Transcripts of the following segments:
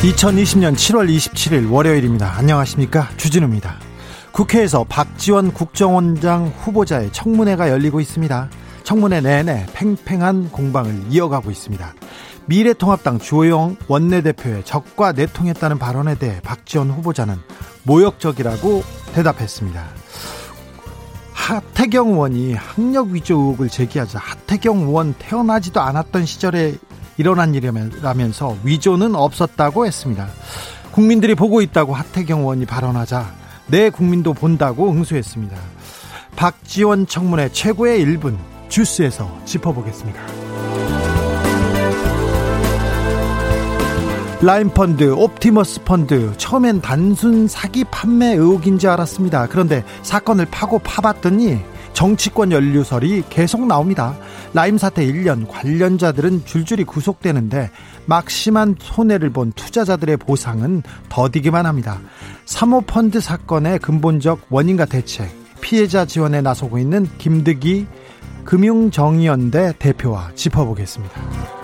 2020년 7월 27일 월요일입니다. 안녕하십니까? 주진우입니다. 국회에서 박지원 국정원장 후보자의 청문회가 열리고 있습니다. 청문회 내내 팽팽한 공방을 이어가고 있습니다. 미래통합당 주호영 원내대표의 적과 내통했다는 발언에 대해 박지원 후보자는 모욕적이라고 대답했습니다. 하태경 의원이 학력 위조 의혹을 제기하자 하태경 의원 태어나지도 않았던 시절에 일어난 일이라면서 위조는 없었다고 했습니다. 국민들이 보고 있다고 하태경 의원이 발언하자 내 국민도 본다고 응수했습니다. 박지원 청문회 최고의 1분 주스에서 짚어보겠습니다. 라임펀드, 옵티머스 펀드, 처음엔 단순 사기 판매 의혹인 줄 알았습니다. 그런데 사건을 파고 파봤더니 정치권 연루설이 계속 나옵니다. 라임 사태 1년 관련자들은 줄줄이 구속되는데 막심한 손해를 본 투자자들의 보상은 더디기만 합니다. 사모펀드 사건의 근본적 원인과 대책, 피해자 지원에 나서고 있는 김득의 금융정의연대 대표와 짚어보겠습니다.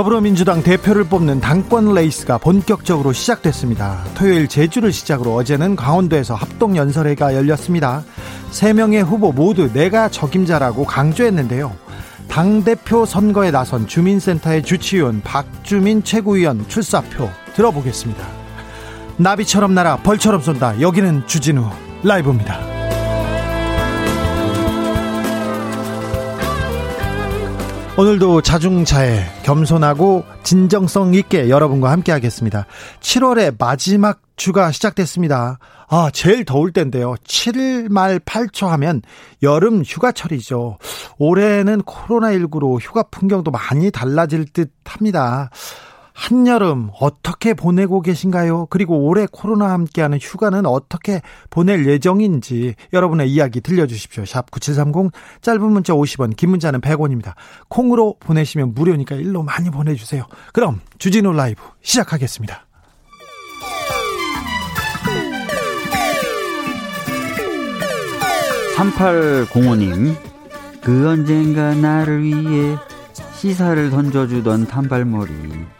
더불어민주당 대표를 뽑는 당권 레이스가 본격적으로 시작됐습니다. 토요일 제주를 시작으로 어제는 강원도에서 합동 연설회가 열렸습니다. 세 명의 후보 모두 내가 적임자라고 강조했는데요. 당대표 선거에 나선 주민센터의 주치의원 박주민 최고위원 출사표 들어보겠습니다. 나비처럼 날아 벌처럼 쏜다. 여기는 주진우 라이브입니다. 오늘도 자중차에 겸손하고 진정성 있게 여러분과 함께 하겠습니다. 7월의 마지막 주가 시작됐습니다. 아, 제일 더울 때인데요. 7일 말 8초 하면 여름 휴가철이죠. 올해는 코로나19로 휴가 풍경도 많이 달라질 듯 합니다. 한여름 어떻게 보내고 계신가요? 그리고 올해 코로나와 함께하는 휴가는 어떻게 보낼 예정인지 여러분의 이야기 들려주십시오. 샵 9730 짧은 문자 50원 긴 문자는 100원입니다. 콩으로 보내시면 무료니까 일로 많이 보내주세요. 그럼 주진우 라이브 시작하겠습니다. (3805님) 그 언젠가 나를 위해 시사를 던져주던 단발머리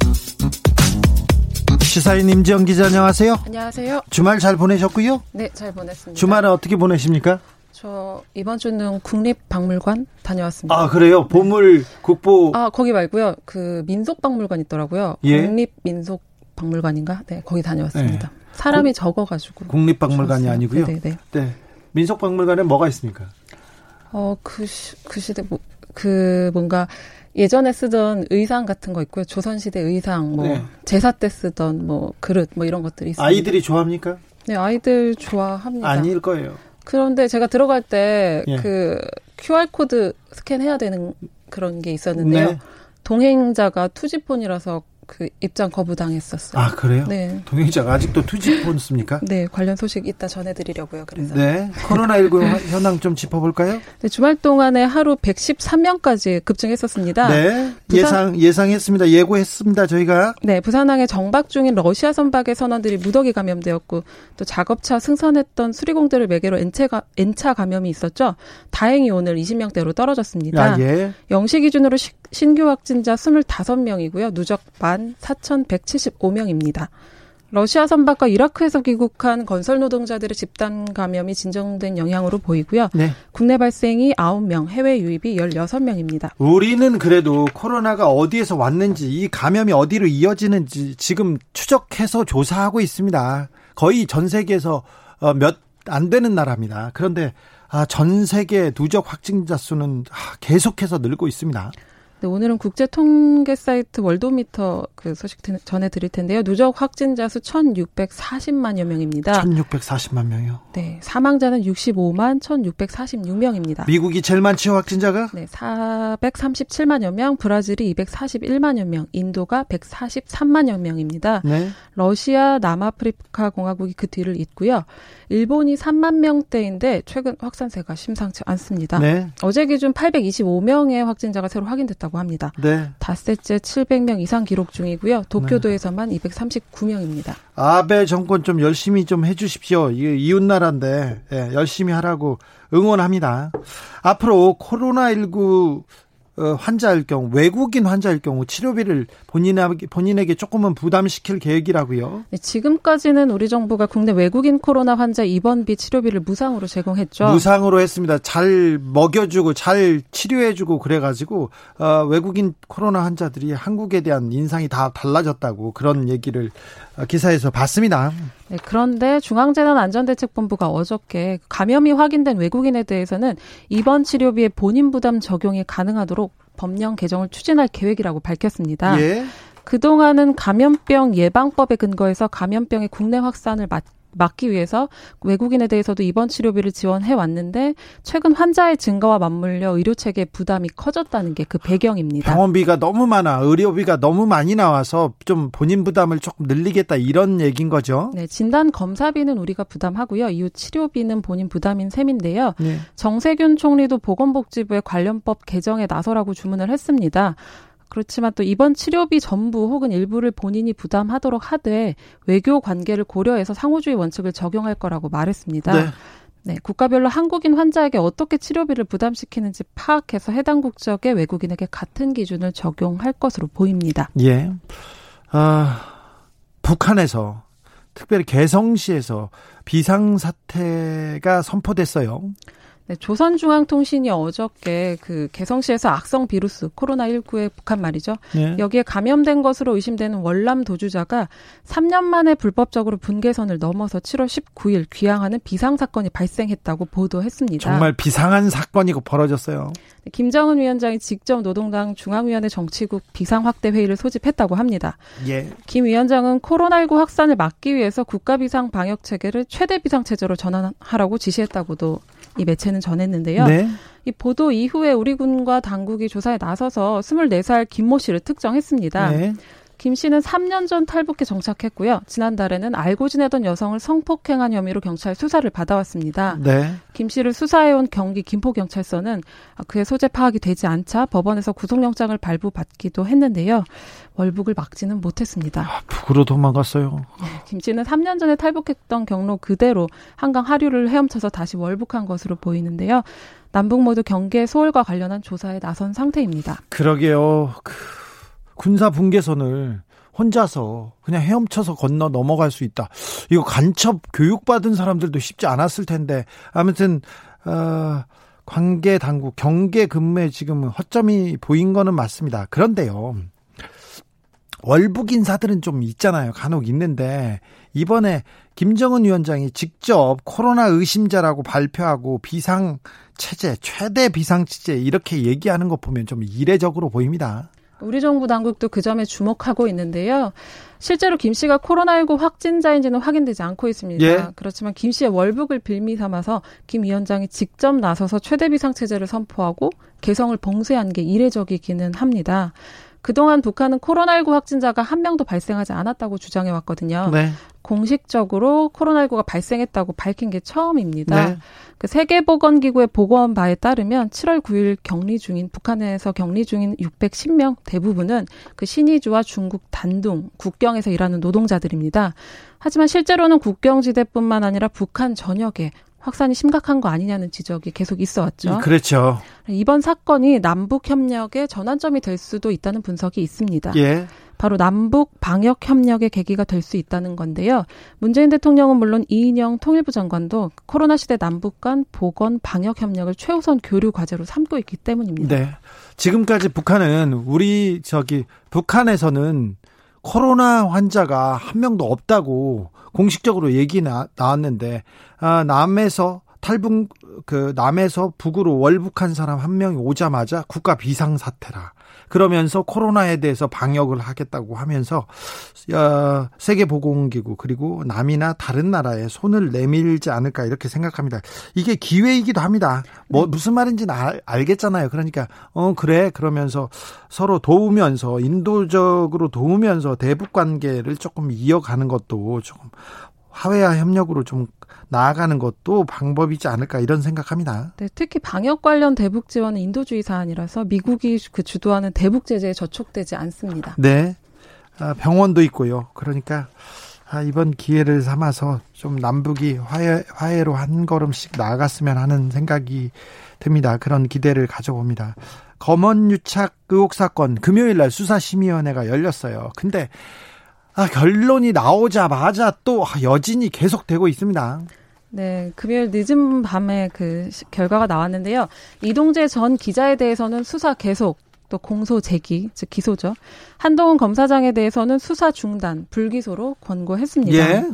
시사인 임지영 기자 안녕하세요. 안녕하세요. 주말 잘 보내셨고요. 네, 잘 보냈습니다. 주말에 어떻게 보내십니까? 저 이번 주는 국립박물관 다녀왔습니다. 아 그래요? 보물 국보. 아 거기 말고요. 그 민속박물관 있더라고요. 예? 국립민속박물관인가? 네, 거기 다녀왔습니다. 네. 사람이 고, 적어가지고. 국립박물관이 좋았어요. 아니고요. 네네. 네. 네. 민속박물관에 뭐가 있습니까? 어그 그 시대 뭐, 그 뭔가 예전에 쓰던 의상 같은 거 있고요. 조선시대 의상, 뭐 네. 제사 때 쓰던 뭐 그릇, 뭐 이런 것들이 있습니다. 아이들이 좋아합니까? 네, 아이들 좋아합니다. 아닐 거예요. 그런데 제가 들어갈 때그 예. 그 QR 코드 스캔해야 되는 그런 게 있었는데요. 네. 동행자가 2G폰이라서 그 입장 거부당했었어요. 아 그래요? 네. 동행자가 아직도 2G폰 씁니까? 네, 관련 소식 이따 전해드리려고요. 그래서 네, 코로나19 현황 좀 짚어볼까요? 네, 주말 동안에 하루 113명까지 급증했었습니다. 네, 부산, 예상 예상했습니다. 예고했습니다. 저희가. 네, 부산항에 정박 중인 러시아 선박의 선원들이 무더기 감염되었고 또 작업차 승선했던 수리공들을 매개로 N차, N차 감염이 있었죠. 다행히 오늘 20명대로 떨어졌습니다. 아, 예. 영시 기준으로 시, 신규 확진자 25명이고요. 누적 만 4,175명입니다. 러시아 선박과 이라크에서 귀국한 건설 노동자들의 집단 감염이 진정된 영향으로 보이고요. 네. 국내 발생이 9명, 해외 유입이 16명입니다. 우리는 그래도 코로나가 어디에서 왔는지 이 감염이 어디로 이어지는지 지금 추적해서 조사하고 있습니다. 거의 전 세계에서 어, 몇안 되는 나라입니다. 그런데 아, 전 세계 누적 확진자 수는 아, 계속해서 늘고 있습니다. 네, 오늘은 국제 통계 사이트 월도미터 그 소식 전해 드릴 텐데요. 누적 확진자 수 1,640만여 명입니다. 1,640만 명이요. 네, 사망자는 65만 1,646명입니다. 미국이 제일 많죠, 확진자가? 네, 437만여 명, 브라질이 241만여 명, 인도가 143만여 명입니다. 네. 러시아, 남아프리카 공화국이 그 뒤를 잇고요. 일본이 3만 명대인데 최근 확산세가 심상치 않습니다. 네. 어제 기준 825명의 확진자가 새로 확인됐다고 합니다. 네. 닷새째 700명 이상 기록 중이고요. 도쿄도에서만 네. 239명입니다. 아베 정권 좀 열심히 좀 해주십시오. 이웃 나라인데 예, 열심히 하라고 응원합니다. 앞으로 코로나 19 어, 환자일 경우 외국인 환자일 경우 치료비를 본인에게 본인에게 조금은 부담시킬 계획이라고요. 네, 지금까지는 우리 정부가 국내 외국인 코로나 환자 입원비 치료비를 무상으로 제공했죠. 무상으로 했습니다. 잘 먹여주고 잘 치료해주고 그래가지고 어, 외국인 코로나 환자들이 한국에 대한 인상이 다 달라졌다고 그런 얘기를 어, 기사에서 봤습니다. 네, 그런데 중앙재난안전대책본부가 어저께 감염이 확인된 외국인에 대해서는 입원 치료비의 본인 부담 적용이 가능하도록 법령 개정을 추진할 계획이라고 밝혔습니다. 예. 그동안은 감염병 예방법에 근거해서 감염병의 국내 확산을 막 막기 위해서 외국인에 대해서도 입원 치료비를 지원해 왔는데 최근 환자의 증가와 맞물려 의료 체계 부담이 커졌다는 게 그 배경입니다. 병원비가 너무 많아, 의료비가 너무 많이 나와서 좀 본인 부담을 조금 늘리겠다 이런 얘기인 거죠. 네, 진단 검사비는 우리가 부담하고요. 이후 치료비는 본인 부담인 셈인데요. 네. 정세균 총리도 보건복지부의 관련법 개정에 나서라고 주문을 했습니다. 그렇지만 또 이번 치료비 전부 혹은 일부를 본인이 부담하도록 하되 외교 관계를 고려해서 상호주의 원칙을 적용할 거라고 말했습니다. 네. 네, 국가별로 한국인 환자에게 어떻게 치료비를 부담시키는지 파악해서 해당 국적의 외국인에게 같은 기준을 적용할 것으로 보입니다. 예. 아, 북한에서 특별히 개성시에서 비상사태가 선포됐어요. 네, 조선중앙통신이 어저께 그 개성시에서 악성 비루스 코로나19의 북한 말이죠. 네. 여기에 감염된 것으로 의심되는 월남 도주자가 3년 만에 불법적으로 분계선을 넘어서 7월 19일 귀향하는 비상 사건이 발생했다고 보도했습니다. 정말 비상한 사건이 벌어졌어요. 네, 김정은 위원장이 직접 노동당 중앙위원회 정치국 비상 확대 회의를 소집했다고 합니다. 예. 김 위원장은 코로나19 확산을 막기 위해서 국가 비상 방역 체계를 최대 비상 체제로 전환하라고 지시했다고도 이 매체는 전했는데요. 네. 이 보도 이후에 우리 군과 당국이 조사에 나서서 24살 김모 씨를 특정했습니다. 네. 김 씨는 3년 전 탈북해 정착했고요. 지난달에는 알고 지내던 여성을 성폭행한 혐의로 경찰 수사를 받아왔습니다. 네. 김 씨를 수사해온 경기 김포경찰서는 그의 소재 파악이 되지 않자 법원에서 구속영장을 발부받기도 했는데요. 월북을 막지는 못했습니다. 아, 북으로 도망갔어요. 네, 김 씨는 3년 전에 탈북했던 경로 그대로 한강 하류를 헤엄쳐서 다시 월북한 것으로 보이는데요. 남북 모두 경계 소홀과 관련한 조사에 나선 상태입니다. 그러게요. 그... 군사 분계선을 혼자서 그냥 헤엄쳐서 건너 넘어갈 수 있다. 이거 간첩 교육받은 사람들도 쉽지 않았을 텐데 아무튼 어, 관계 당국 경계 근무에 지금 허점이 보인 거는 맞습니다. 그런데요. 월북 인사들은 좀 있잖아요. 간혹 있는데 이번에 김정은 위원장이 직접 코로나 의심자라고 발표하고 비상 체제 최대 비상 체제 이렇게 얘기하는 거 보면 좀 이례적으로 보입니다. 우리 정부 당국도 그 점에 주목하고 있는데요. 실제로 김 씨가 코로나19 확진자인지는 확인되지 않고 있습니다. 예. 그렇지만 김 씨의 월북을 빌미 삼아서 김 위원장이 직접 나서서 최대 비상 체제를 선포하고 개성을 봉쇄한 게 이례적이기는 합니다. 그동안 북한은 코로나19 확진자가 한 명도 발생하지 않았다고 주장해 왔거든요. 네. 공식적으로 코로나19가 발생했다고 밝힌 게 처음입니다. 네. 그 세계보건기구의 보고한 바에 따르면 7월 9일 격리 중인 북한에서 격리 중인 610명 대부분은 그 신의주와 중국 단둥 국경에서 일하는 노동자들입니다. 하지만 실제로는 국경지대뿐만 아니라 북한 전역에 확산이 심각한 거 아니냐는 지적이 계속 있어 왔죠. 그렇죠. 이번 사건이 남북 협력의 전환점이 될 수도 있다는 분석이 있습니다. 예. 바로 남북 방역 협력의 계기가 될 수 있다는 건데요. 문재인 대통령은 물론 이인영 통일부 장관도 코로나 시대 남북 간 보건 방역 협력을 최우선 교류 과제로 삼고 있기 때문입니다. 네. 지금까지 북한은 우리 저기 북한에서는 코로나 환자가 한 명도 없다고 공식적으로 얘기 나, 나왔는데 아, 남에서 탈북 그 남에서 북으로 월북한 사람 한 명이 오자마자 국가 비상 사태라. 그러면서 코로나에 대해서 방역을 하겠다고 하면서 어, 세계보건기구 그리고 남이나 다른 나라에 손을 내밀지 않을까 이렇게 생각합니다. 이게 기회이기도 합니다. 뭐 네. 무슨 말인지는 알, 알겠잖아요. 그러니까 어 그래 그러면서 서로 도우면서 인도적으로 도우면서 대북 관계를 조금 이어가는 것도 조금 화해와 협력으로 좀 나아가는 것도 방법이지 않을까 이런 생각합니다. 네, 특히 방역 관련 대북 지원은 인도주의 사안이라서 미국이 그 주도하는 대북 제재에 저촉되지 않습니다. 네. 아, 병원도 있고요. 그러니까 아, 이번 기회를 삼아서 좀 남북이 화해, 화해로 한 걸음씩 나아갔으면 하는 생각이 듭니다. 그런 기대를 가져봅니다. 검언 유착 의혹 사건 금요일 날 수사심의위원회가 열렸어요. 근데 아, 결론이 나오자마자 또 여진이 계속되고 있습니다. 네, 금요일 늦은 밤에 그 결과가 나왔는데요. 이동재 전 기자에 대해서는 수사 계속 또 공소 제기, 즉 기소죠. 한동훈 검사장에 대해서는 수사 중단, 불기소로 권고했습니다. 예.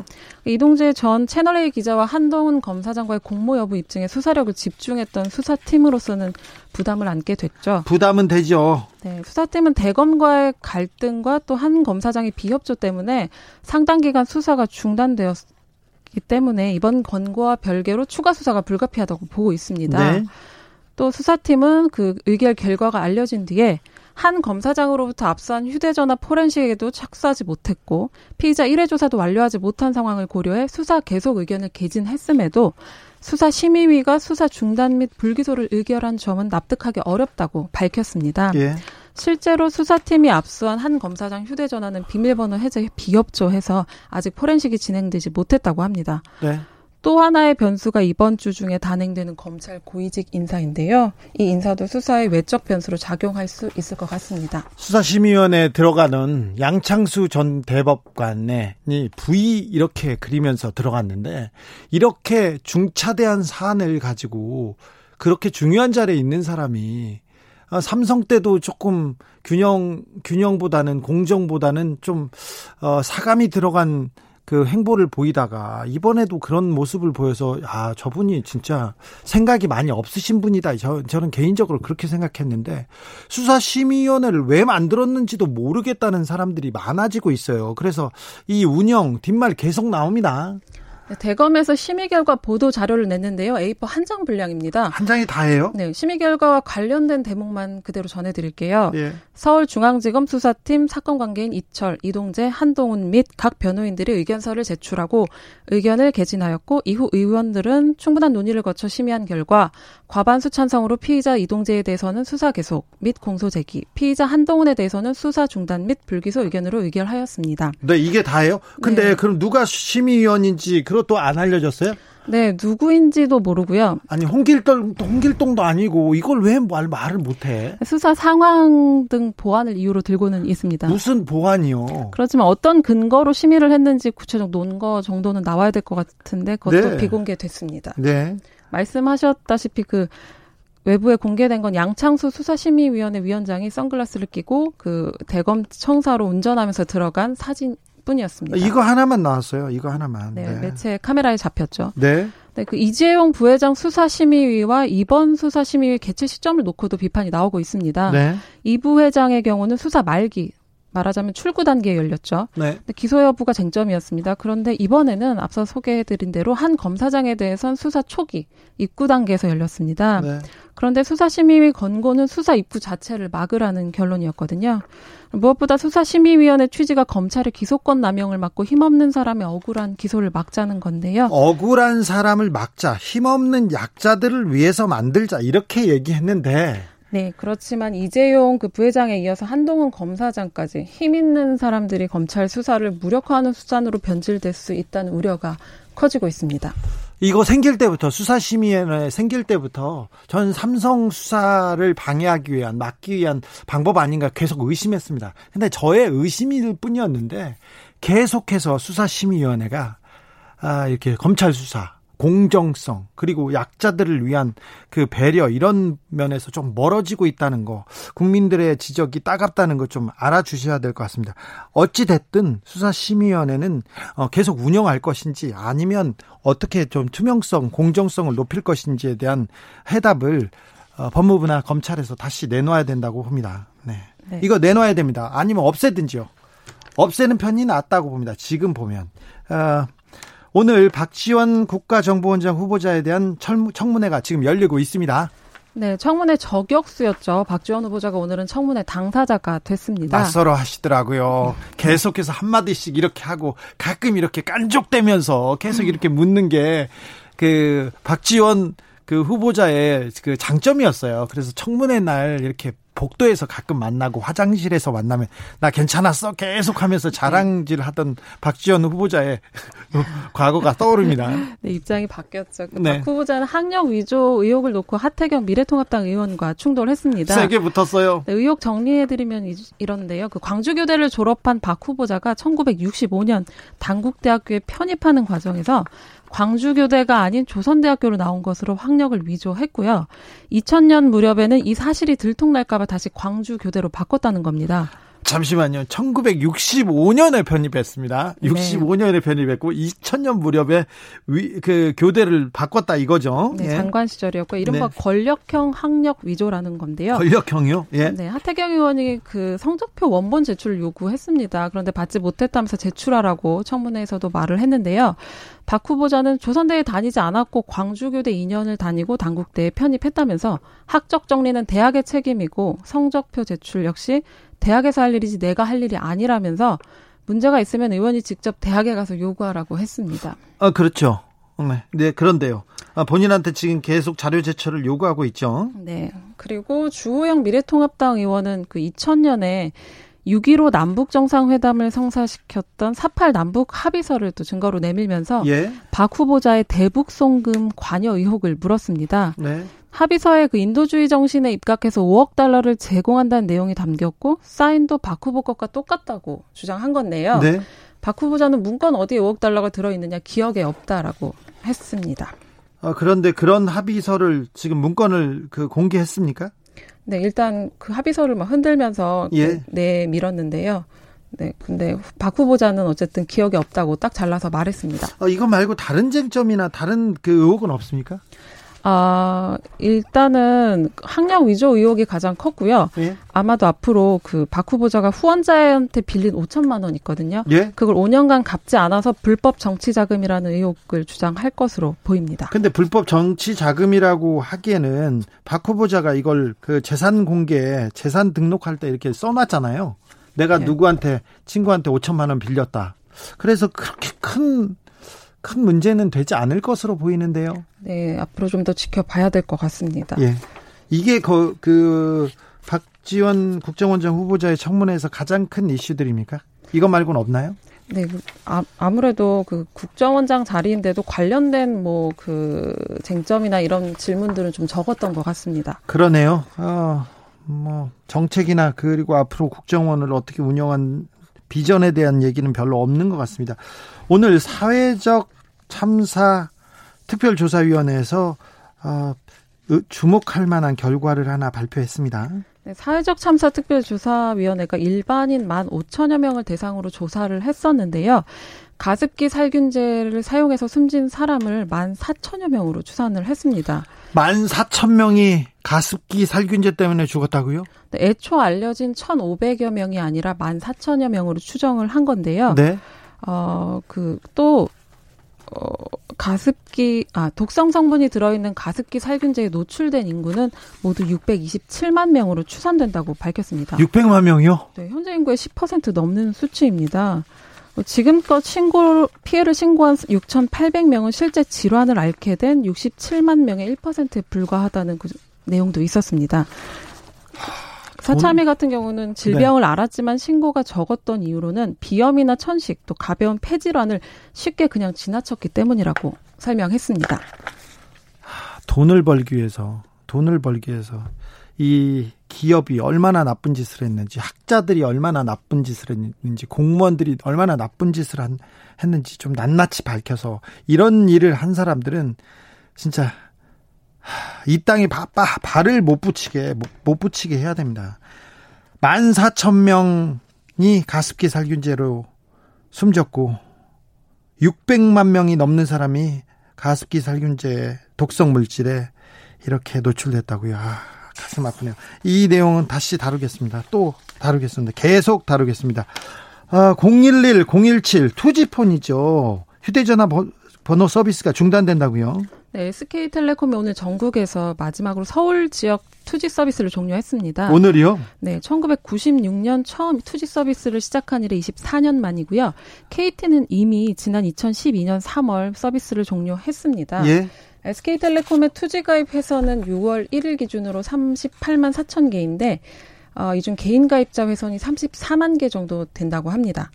이동재 전 채널A 기자와 한동훈 검사장과의 공모 여부 입증에 수사력을 집중했던 수사팀으로서는 부담을 안게 됐죠. 부담은 되죠. 네, 수사팀은 대검과의 갈등과 또 한 검사장의 비협조 때문에 상당 기간 수사가 중단되었 기 때문에 이번 권고와 별개로 추가 수사가 불가피하다고 보고 있습니다. 네. 또 수사팀은 그 의결 결과가 알려진 뒤에 한 검사장으로부터 압수한 휴대전화 포렌식에도 착수하지 못했고 피의자 1회 조사도 완료하지 못한 상황을 고려해 수사 계속 의견을 개진했음에도 수사 심의위가 수사 중단 및 불기소를 의결한 점은 납득하기 어렵다고 밝혔습니다. 예. 실제로 수사팀이 압수한 한 검사장 휴대전화는 비밀번호 해제 비협조해서 아직 포렌식이 진행되지 못했다고 합니다. 네. 또 하나의 변수가 이번 주 중에 단행되는 검찰 고위직 인사인데요. 이 인사도 수사의 외적 변수로 작용할 수 있을 것 같습니다. 수사심의위원회에 들어가는 양창수 전 대법관이 부의 이렇게 그리면서 들어갔는데 이렇게 중차대한 사안을 가지고 그렇게 중요한 자리에 있는 사람이 아, 삼성 때도 조금 균형 균형보다는 공정보다는 좀 어, 사감이 들어간 그 행보를 보이다가 이번에도 그런 모습을 보여서 아 저분이 진짜 생각이 많이 없으신 분이다. 저, 저는 개인적으로 그렇게 생각했는데 수사심의위원회를 왜 만들었는지도 모르겠다는 사람들이 많아지고 있어요. 그래서 이 운영 뒷말 계속 나옵니다. 네, 대검에서 심의 결과 보도 자료를 냈는데요. A4 한 장 분량입니다. 한 장이 다예요? 네, 심의 결과와 관련된 대목만 그대로 전해드릴게요. 예. 서울중앙지검 수사팀 사건 관계인 이철, 이동재, 한동훈 및 각 변호인들이 의견서를 제출하고 의견을 개진하였고 이후 의원들은 충분한 논의를 거쳐 심의한 결과 과반수 찬성으로 피의자 이동재에 대해서는 수사 계속 및 공소 제기, 피의자 한동훈에 대해서는 수사 중단 및 불기소 의견으로 의결하였습니다. 네, 이게 다예요? 근데 네. 그럼 누가 심의위원인지 그것도 안 알려졌어요? 네, 누구인지도 모르고요. 아니 홍길동 홍길동도 아니고 이걸 왜 말, 말을 못해? 수사 상황 등 보안을 이유로 들고는 있습니다. 무슨 보안이요? 그렇지만 어떤 근거로 심의를 했는지 구체적 논거 정도는 나와야 될 것 같은데 그것도 네. 비공개됐습니다. 네. 말씀하셨다시피 그 외부에 공개된 건 양창수 수사심의위원회 위원장이 선글라스를 끼고 그 대검 청사로 운전하면서 들어간 사진 뿐이었습니다. 이거 하나만 나왔어요. 이거 하나만. 네, 네. 매체 카메라에 잡혔죠. 네. 네, 그 이재용 부회장 수사심의위와 이번 수사심의위 개최 시점을 놓고도 비판이 나오고 있습니다. 네. 이 부회장의 경우는 수사 말기, 말하자면 출구 단계에 열렸죠. 네. 기소 여부가 쟁점이었습니다. 그런데 이번에는 앞서 소개해드린 대로 한 검사장에 대해선 수사 초기 입구 단계에서 열렸습니다. 네. 그런데 수사심의위 권고는 수사 입구 자체를 막으라는 결론이었거든요. 무엇보다 수사심의위원회 취지가 검찰의 기소권 남용을 막고 힘없는 사람의 억울한 기소를 막자는 건데요. 억울한 사람을 막자, 힘없는 약자들을 위해서 만들자 이렇게 얘기했는데 네, 그렇지만 이재용 그 부회장에 이어서 한동훈 검사장까지 힘 있는 사람들이 검찰 수사를 무력화하는 수단으로 변질될 수 있다는 우려가 커지고 있습니다. 이거 생길 때부터 수사심의위원회 생길 때부터 전 삼성 수사를 방해하기 위한 막기 위한 방법 아닌가 계속 의심했습니다. 근데 저의 의심일 뿐이었는데 계속해서 수사심의위원회가 아 이렇게 검찰 수사 공정성 그리고 약자들을 위한 그 배려 이런 면에서 좀 멀어지고 있다는 거 국민들의 지적이 따갑다는 거좀 알아주셔야 될 것 같습니다. 어찌 됐든 수사심의위원회는 어, 계속 운영할 것인지 아니면 어떻게 좀 투명성 공정성을 높일 것인지에 대한 해답을 어, 법무부나 검찰에서 다시 내놓아야 된다고 봅니다. 네. 네. 이거 내놓아야 됩니다. 아니면 없애든지요. 없애는 편이 낫다고 봅니다. 지금 보면. 어, 오늘 박지원 국가정보원장 후보자에 대한 청문회가 지금 열리고 있습니다. 네, 청문회 저격수였죠. 박지원 후보자가 오늘은 청문회 당사자가 됐습니다. 낯설어 하시더라고요. 계속해서 한마디씩 이렇게 하고 가끔 이렇게 깐족대면서 계속 이렇게 묻는 게 그 박지원 그 후보자의 그 장점이었어요. 그래서 청문회 날 이렇게 복도에서 가끔 만나고 화장실에서 만나면 나 괜찮았어 계속 하면서 자랑질 하던 박지원 후보자의 과거가 떠오릅니다. 네, 입장이 바뀌었죠. 그 네. 박 후보자는 학력 위조 의혹을 놓고 하태경 미래통합당 의원과 충돌했습니다. 세게 붙었어요. 네, 의혹 정리해드리면 이런데요. 그 광주교대를 졸업한 박 후보자가 1965년 당국대학교에 편입하는 과정에서 광주교대가 아닌 조선대학교로 나온 것으로 학력을 위조했고요. 2000년 무렵에는 이 사실이 들통날까봐 다시 광주교대로 바꿨다는 겁니다. 잠시만요. 1965년에 편입했습니다. 65년에 편입했고 2000년 무렵에 위, 그 교대를 바꿨다 이거죠. 네, 예. 장관 시절이었고 이른바 네. 권력형 학력 위조라는 건데요. 권력형이요? 예. 네, 하태경 의원이 그 성적표 원본 제출을 요구했습니다. 그런데 받지 못했다면서 제출하라고 청문회에서도 말을 했는데요. 박 후보자는 조선대에 다니지 않았고 광주교대 2년을 다니고 당국대에 편입했다면서 학적 정리는 대학의 책임이고 성적표 제출 역시 대학에서 할 일이지 내가 할 일이 아니라면서 문제가 있으면 의원이 직접 대학에 가서 요구하라고 했습니다. 아, 그렇죠. 네, 네 그런데요. 아, 본인한테 지금 계속 자료 제출을 요구하고 있죠. 네. 그리고 주호영 미래통합당 의원은 그 2000년에 6.15 남북 정상회담을 성사시켰던 4.8 남북 합의서를 또 증거로 내밀면서 예. 박 후보자의 대북 송금 관여 의혹을 물었습니다. 네. 합의서에 그 인도주의 정신에 입각해서 5억 달러를 제공한다는 내용이 담겼고 사인도 박 후보 것과 똑같다고 주장한 건데요. 네. 박 후보자는 문건 어디에 5억 달러가 들어있느냐 기억에 없다라고 했습니다. 아, 그런데 그런 합의서를 지금 문건을 그 공개했습니까? 네, 일단 그 합의서를 막 흔들면서 예. 내밀었는데요. 네, 근데 박 후보자는 어쨌든 기억이 없다고 딱 잘라서 말했습니다. 어, 이거 말고 다른 쟁점이나 다른 그 의혹은 없습니까? 아, 일단은 학력 위조 의혹이 가장 컸고요. 예? 아마도 앞으로 그 박 후보자가 후원자한테 빌린 5천만 원 있거든요. 예? 그걸 5년간 갚지 않아서 불법 정치 자금이라는 의혹을 주장할 것으로 보입니다. 근데 불법 정치 자금이라고 하기에는 박 후보자가 이걸 그 재산 공개, 재산 등록할 때 이렇게 써놨잖아요. 내가 네. 누구한테 친구한테 5천만 원 빌렸다. 그래서 그렇게 큰 큰 문제는 되지 않을 것으로 보이는데요. 네, 앞으로 좀 더 지켜봐야 될 것 같습니다. 예. 이게 그, 그 박지원 국정원장 후보자의 청문회에서 가장 큰 이슈들입니까? 이것 말고는 없나요? 네, 그, 아, 아무래도 그 국정원장 자리인데도 관련된 뭐 그 쟁점이나 이런 질문들은 좀 적었던 것 같습니다. 그러네요. 어, 뭐 정책이나 그리고 앞으로 국정원을 어떻게 운영한 비전에 대한 얘기는 별로 없는 것 같습니다. 오늘 사회적 참사 특별조사위원회에서 어, 주목할 만한 결과를 하나 발표했습니다. 네, 사회적 참사 특별조사위원회가 일반인 만 5천여 명을 대상으로 조사를 했었는데요. 가습기 살균제를 사용해서 숨진 사람을 만 4천여 명으로 추산을 했습니다. 만 4천 명이 가습기 살균제 때문에 죽었다고요? 네, 애초 알려진 1,500여 명이 아니라 만 4천여 명으로 추정을 한 건데요. 네. 어, 그, 또, 어, 가습기, 아, 독성 성분이 들어있는 가습기 살균제에 노출된 인구는 모두 627만 명으로 추산된다고 밝혔습니다. 600만 명이요? 네, 현재 인구의 10% 넘는 수치입니다. 어, 지금껏 신고, 피해를 신고한 6,800명은 실제 질환을 앓게 된 67만 명의 1%에 불과하다는 그 내용도 있었습니다. 사참위 같은 경우는 질병을 네. 알았지만 신고가 적었던 이유로는 비염이나 천식 또 가벼운 폐질환을 쉽게 그냥 지나쳤기 때문이라고 설명했습니다. 돈을 벌기 위해서 돈을 벌기 위해서 이 기업이 얼마나 나쁜 짓을 했는지 학자들이 얼마나 나쁜 짓을 했는지 공무원들이 얼마나 나쁜 짓을 한, 했는지 좀 낱낱이 밝혀서 이런 일을 한 사람들은 진짜 이 땅에 바, 바, 발을 못 붙이게 못, 못 붙이게 해야 됩니다. 만 사천 명이 가습기 살균제로 숨졌고 600만 명이 넘는 사람이 가습기 살균제 독성 물질에 이렇게 노출됐다고요. 아, 가슴 아프네요. 이 내용은 다시 다루겠습니다. 또 다루겠습니다. 계속 다루겠습니다. 아, 011, 017 투지폰이죠. 휴대전화 번호 서비스가 중단된다고요. 네, SK텔레콤이 오늘 전국에서 마지막으로 서울 지역 투지 서비스를 종료했습니다. 오늘이요? 네, 1996년 처음 투지 서비스를 시작한 이래 24년 만이고요. KT는 이미 지난 2012년 3월 서비스를 종료했습니다. 예. SK텔레콤의 투지 가입 회선은 6월 1일 기준으로 38만 4천 개인데 어, 이중 개인 가입자 회선이 34만 개 정도 된다고 합니다.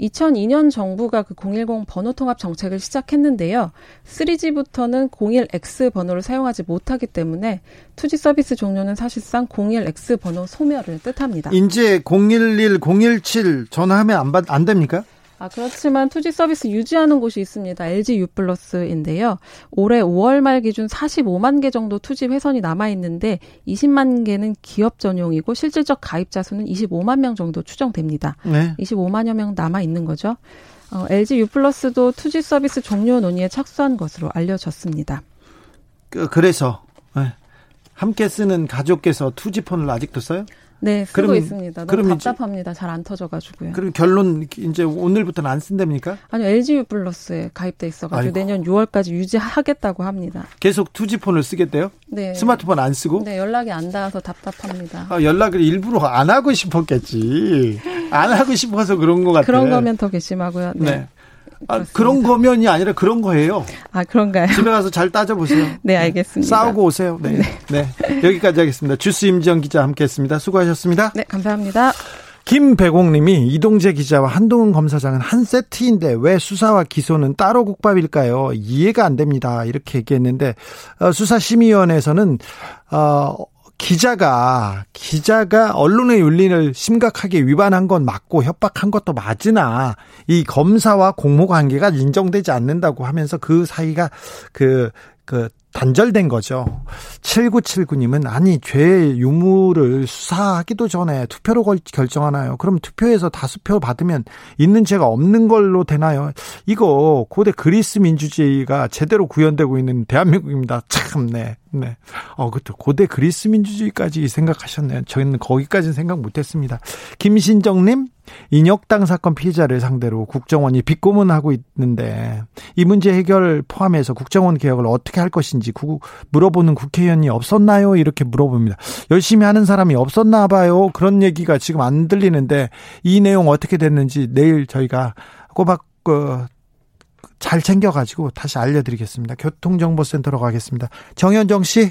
2002년 정부가 그 010 번호 통합 정책을 시작했는데요. 3G부터는 01X 번호를 사용하지 못하기 때문에 투지 서비스 종료는 사실상 01X 번호 소멸을 뜻합니다. 이제 011, 017 전화하면 안, 받, 안 됩니까? 아, 그렇지만 투지 서비스 유지하는 곳이 있습니다. LG U 플러스인데요. 올해 5월 말 기준 45만 개 정도 투지 회선이 남아 있는데 20만 개는 기업 전용이고 실질적 가입자 수는 25만 명 정도 추정됩니다. 네. 25만여 명 남아 있는 거죠. 어, LG U 플러스도 투지 서비스 종료 논의에 착수한 것으로 알려졌습니다. 그, 그래서 네. 함께 쓰는 가족께서 투지폰을 아직도 써요? 네, 쓰고 그럼, 있습니다. 너무 답답합니다. 잘 안 터져가지고요. 그럼 결론 이제 오늘부터는 안 쓴답니까? 아니요, LGU 플러스에 가입돼 있어가지고 아이고. 내년 6월까지 유지하겠다고 합니다. 계속 투지폰을 쓰겠대요? 네. 스마트폰 안 쓰고? 네, 연락이 안 닿아서 답답합니다. 아, 연락을 일부러 안 하고 싶었겠지. 안 하고 싶어서 그런 것 같아요. 그런 거면 더 괘씸하고요. 네. 네. 아, 그런 거면이 아니라 그런 거예요. 아, 그런가요? 집에 가서 잘 따져보세요. 네, 알겠습니다. 싸우고 오세요. 네. 네. 네. 여기까지 하겠습니다. 주스 임지영 기자 함께 했습니다. 수고하셨습니다. 네, 감사합니다. 김배공님이 이동재 기자와 한동훈 검사장은 한 세트인데 왜 수사와 기소는 따로 국밥일까요? 이해가 안 됩니다. 이렇게 얘기했는데 어, 수사심의위원회에서는 어, 기자가 기자가 언론의 윤리를 심각하게 위반한 건 맞고 협박한 것도 맞으나 이 검사와 공모 관계가 인정되지 않는다고 하면서 그 사이가 그그 그 단절된 거죠. 7979님은 아니 죄 유무를 수사하기도 전에 투표로 결정하나요? 그럼 투표에서 다수표 받으면 있는 죄가 없는 걸로 되나요? 이거 고대 그리스 민주주의가 제대로 구현되고 있는 대한민국입니다. 참, 네. 네. 어, 그것도 고대 그리스 민주주의까지 생각하셨네요. 저희는 거기까지는 생각 못 했습니다. 김신정님, 인혁당 사건 피해자를 상대로 국정원이 빗고문하고 있는데 이 문제 해결 포함해서 국정원 개혁을 어떻게 할 것인지 구, 물어보는 국회의원이 없었나요? 이렇게 물어봅니다. 열심히 하는 사람이 없었나 봐요. 그런 얘기가 지금 안 들리는데 이 내용 어떻게 됐는지 내일 저희가 꼬박 그, 잘 챙겨가지고 다시 알려드리겠습니다. 교통정보센터로 가겠습니다. 정현정 씨.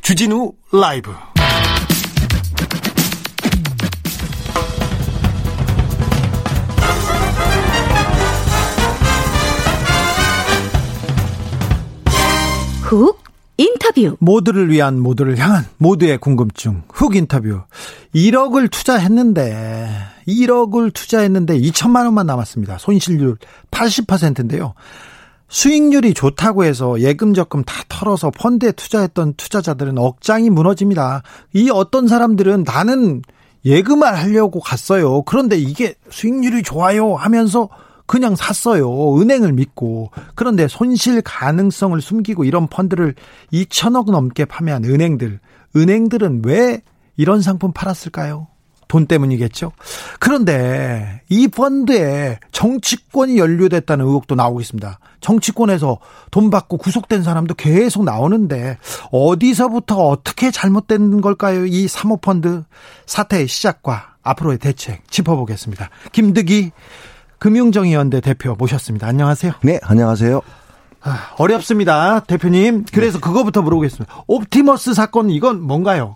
주진우 라이브. 훅 인터뷰. 모두를 위한 모두를 향한 모두의 궁금증. 훅 인터뷰. 1억을 투자했는데 1억을 투자했는데 2천만 원만 남았습니다. 손실률 80%인데요. 수익률이 좋다고 해서 예금 적금 다 털어서 펀드에 투자했던 투자자들은 억장이 무너집니다. 이 어떤 사람들은 나는 예금을 하려고 갔어요. 그런데 이게 수익률이 좋아요 하면서 그냥 샀어요. 은행을 믿고. 그런데 손실 가능성을 숨기고 이런 펀드를 2천억 넘게 판매한 은행들. 은행들은 왜 이런 상품 팔았을까요? 돈 때문이겠죠. 그런데 이 펀드에 정치권이 연루됐다는 의혹도 나오고 있습니다. 정치권에서 돈 받고 구속된 사람도 계속 나오는데 어디서부터 어떻게 잘못된 걸까요? 이 사모펀드 사태의 시작과 앞으로의 대책 짚어보겠습니다. 김득희 금융정의연대 대표 모셨습니다. 안녕하세요. 네, 안녕하세요. 아, 어렵습니다, 대표님. 그래서 네. 그거부터 물어보겠습니다. 옵티머스 사건 이건 뭔가요?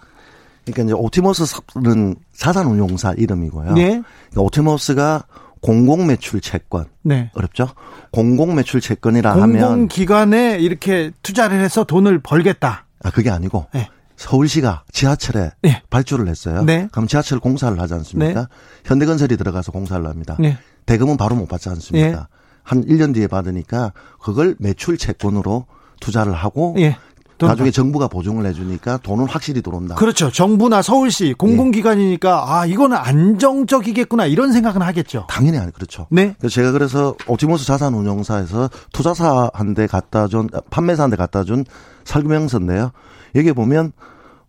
그러니까 이제 옵티머스는 자산운용사 이름이고요. 네. 그러니까 옵티머스가 공공 매출 채권. 네. 어렵죠? 공공 매출 채권이라 공공 하면 공공 기관에 이렇게 투자를 해서 돈을 벌겠다. 아 그게 아니고 네. 서울시가 지하철에 네. 발주를 했어요. 네. 그럼 지하철 공사를 하지 않습니까? 네. 현대건설이 들어가서 공사를 합니다. 네. 대금은 바로 못 받지 않습니까? 예. 한 1년 뒤에 받으니까 그걸 매출 채권으로 투자를 하고 예. 돈 나중에 정부가 보증을 해주니까 돈은 확실히 들어온다. 그렇죠. 정부나 서울시 공공기관이니까 아 이거는 안정적이겠구나 이런 생각은 하겠죠. 당연히 아니 그렇죠. 네. 그래서 제가 그래서 옵티머스 자산운용사에서 투자사한테 갖다 준 판매사한테 갖다 준 설명서인데요. 여기에 보면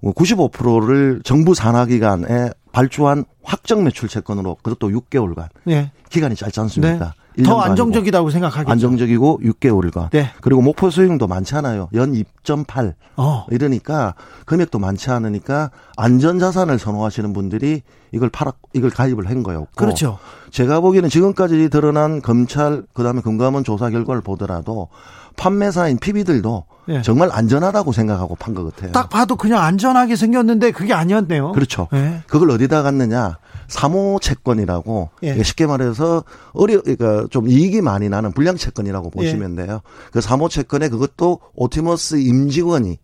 95%를 정부 산하기관에 발주한 확정 매출 채권으로 그것도 6개월간 예. 기간이 짧지 않습니까? 네. 1년도 더. 안정적이라고 생각하겠죠. 안정적이고 6개월간. 네. 그리고 목표 수익도 많잖아요. 연 2.8. 어. 이러니까 금액도 많지 않으니까 안전 자산을 선호하시는 분들이 이걸 팔아 이걸 가입을 한 거였고. 그렇죠. 제가 보기에는 지금까지 드러난 검찰 그다음에 금감원 조사 결과를 보더라도 판매사인 PB들도 예. 정말 안전하다고 생각하고 판 것 같아요. 딱 봐도 그냥 안전하게 생겼는데 그게 아니었네요. 그렇죠. 예. 그걸 어디다 갔느냐? 사모 채권이라고 예. 쉽게 말해서 어려 그러니까 좀 이익이 많이 나는 불량 채권이라고 예. 보시면 돼요. 그 사모 채권에 그것도 오티머스 임직원이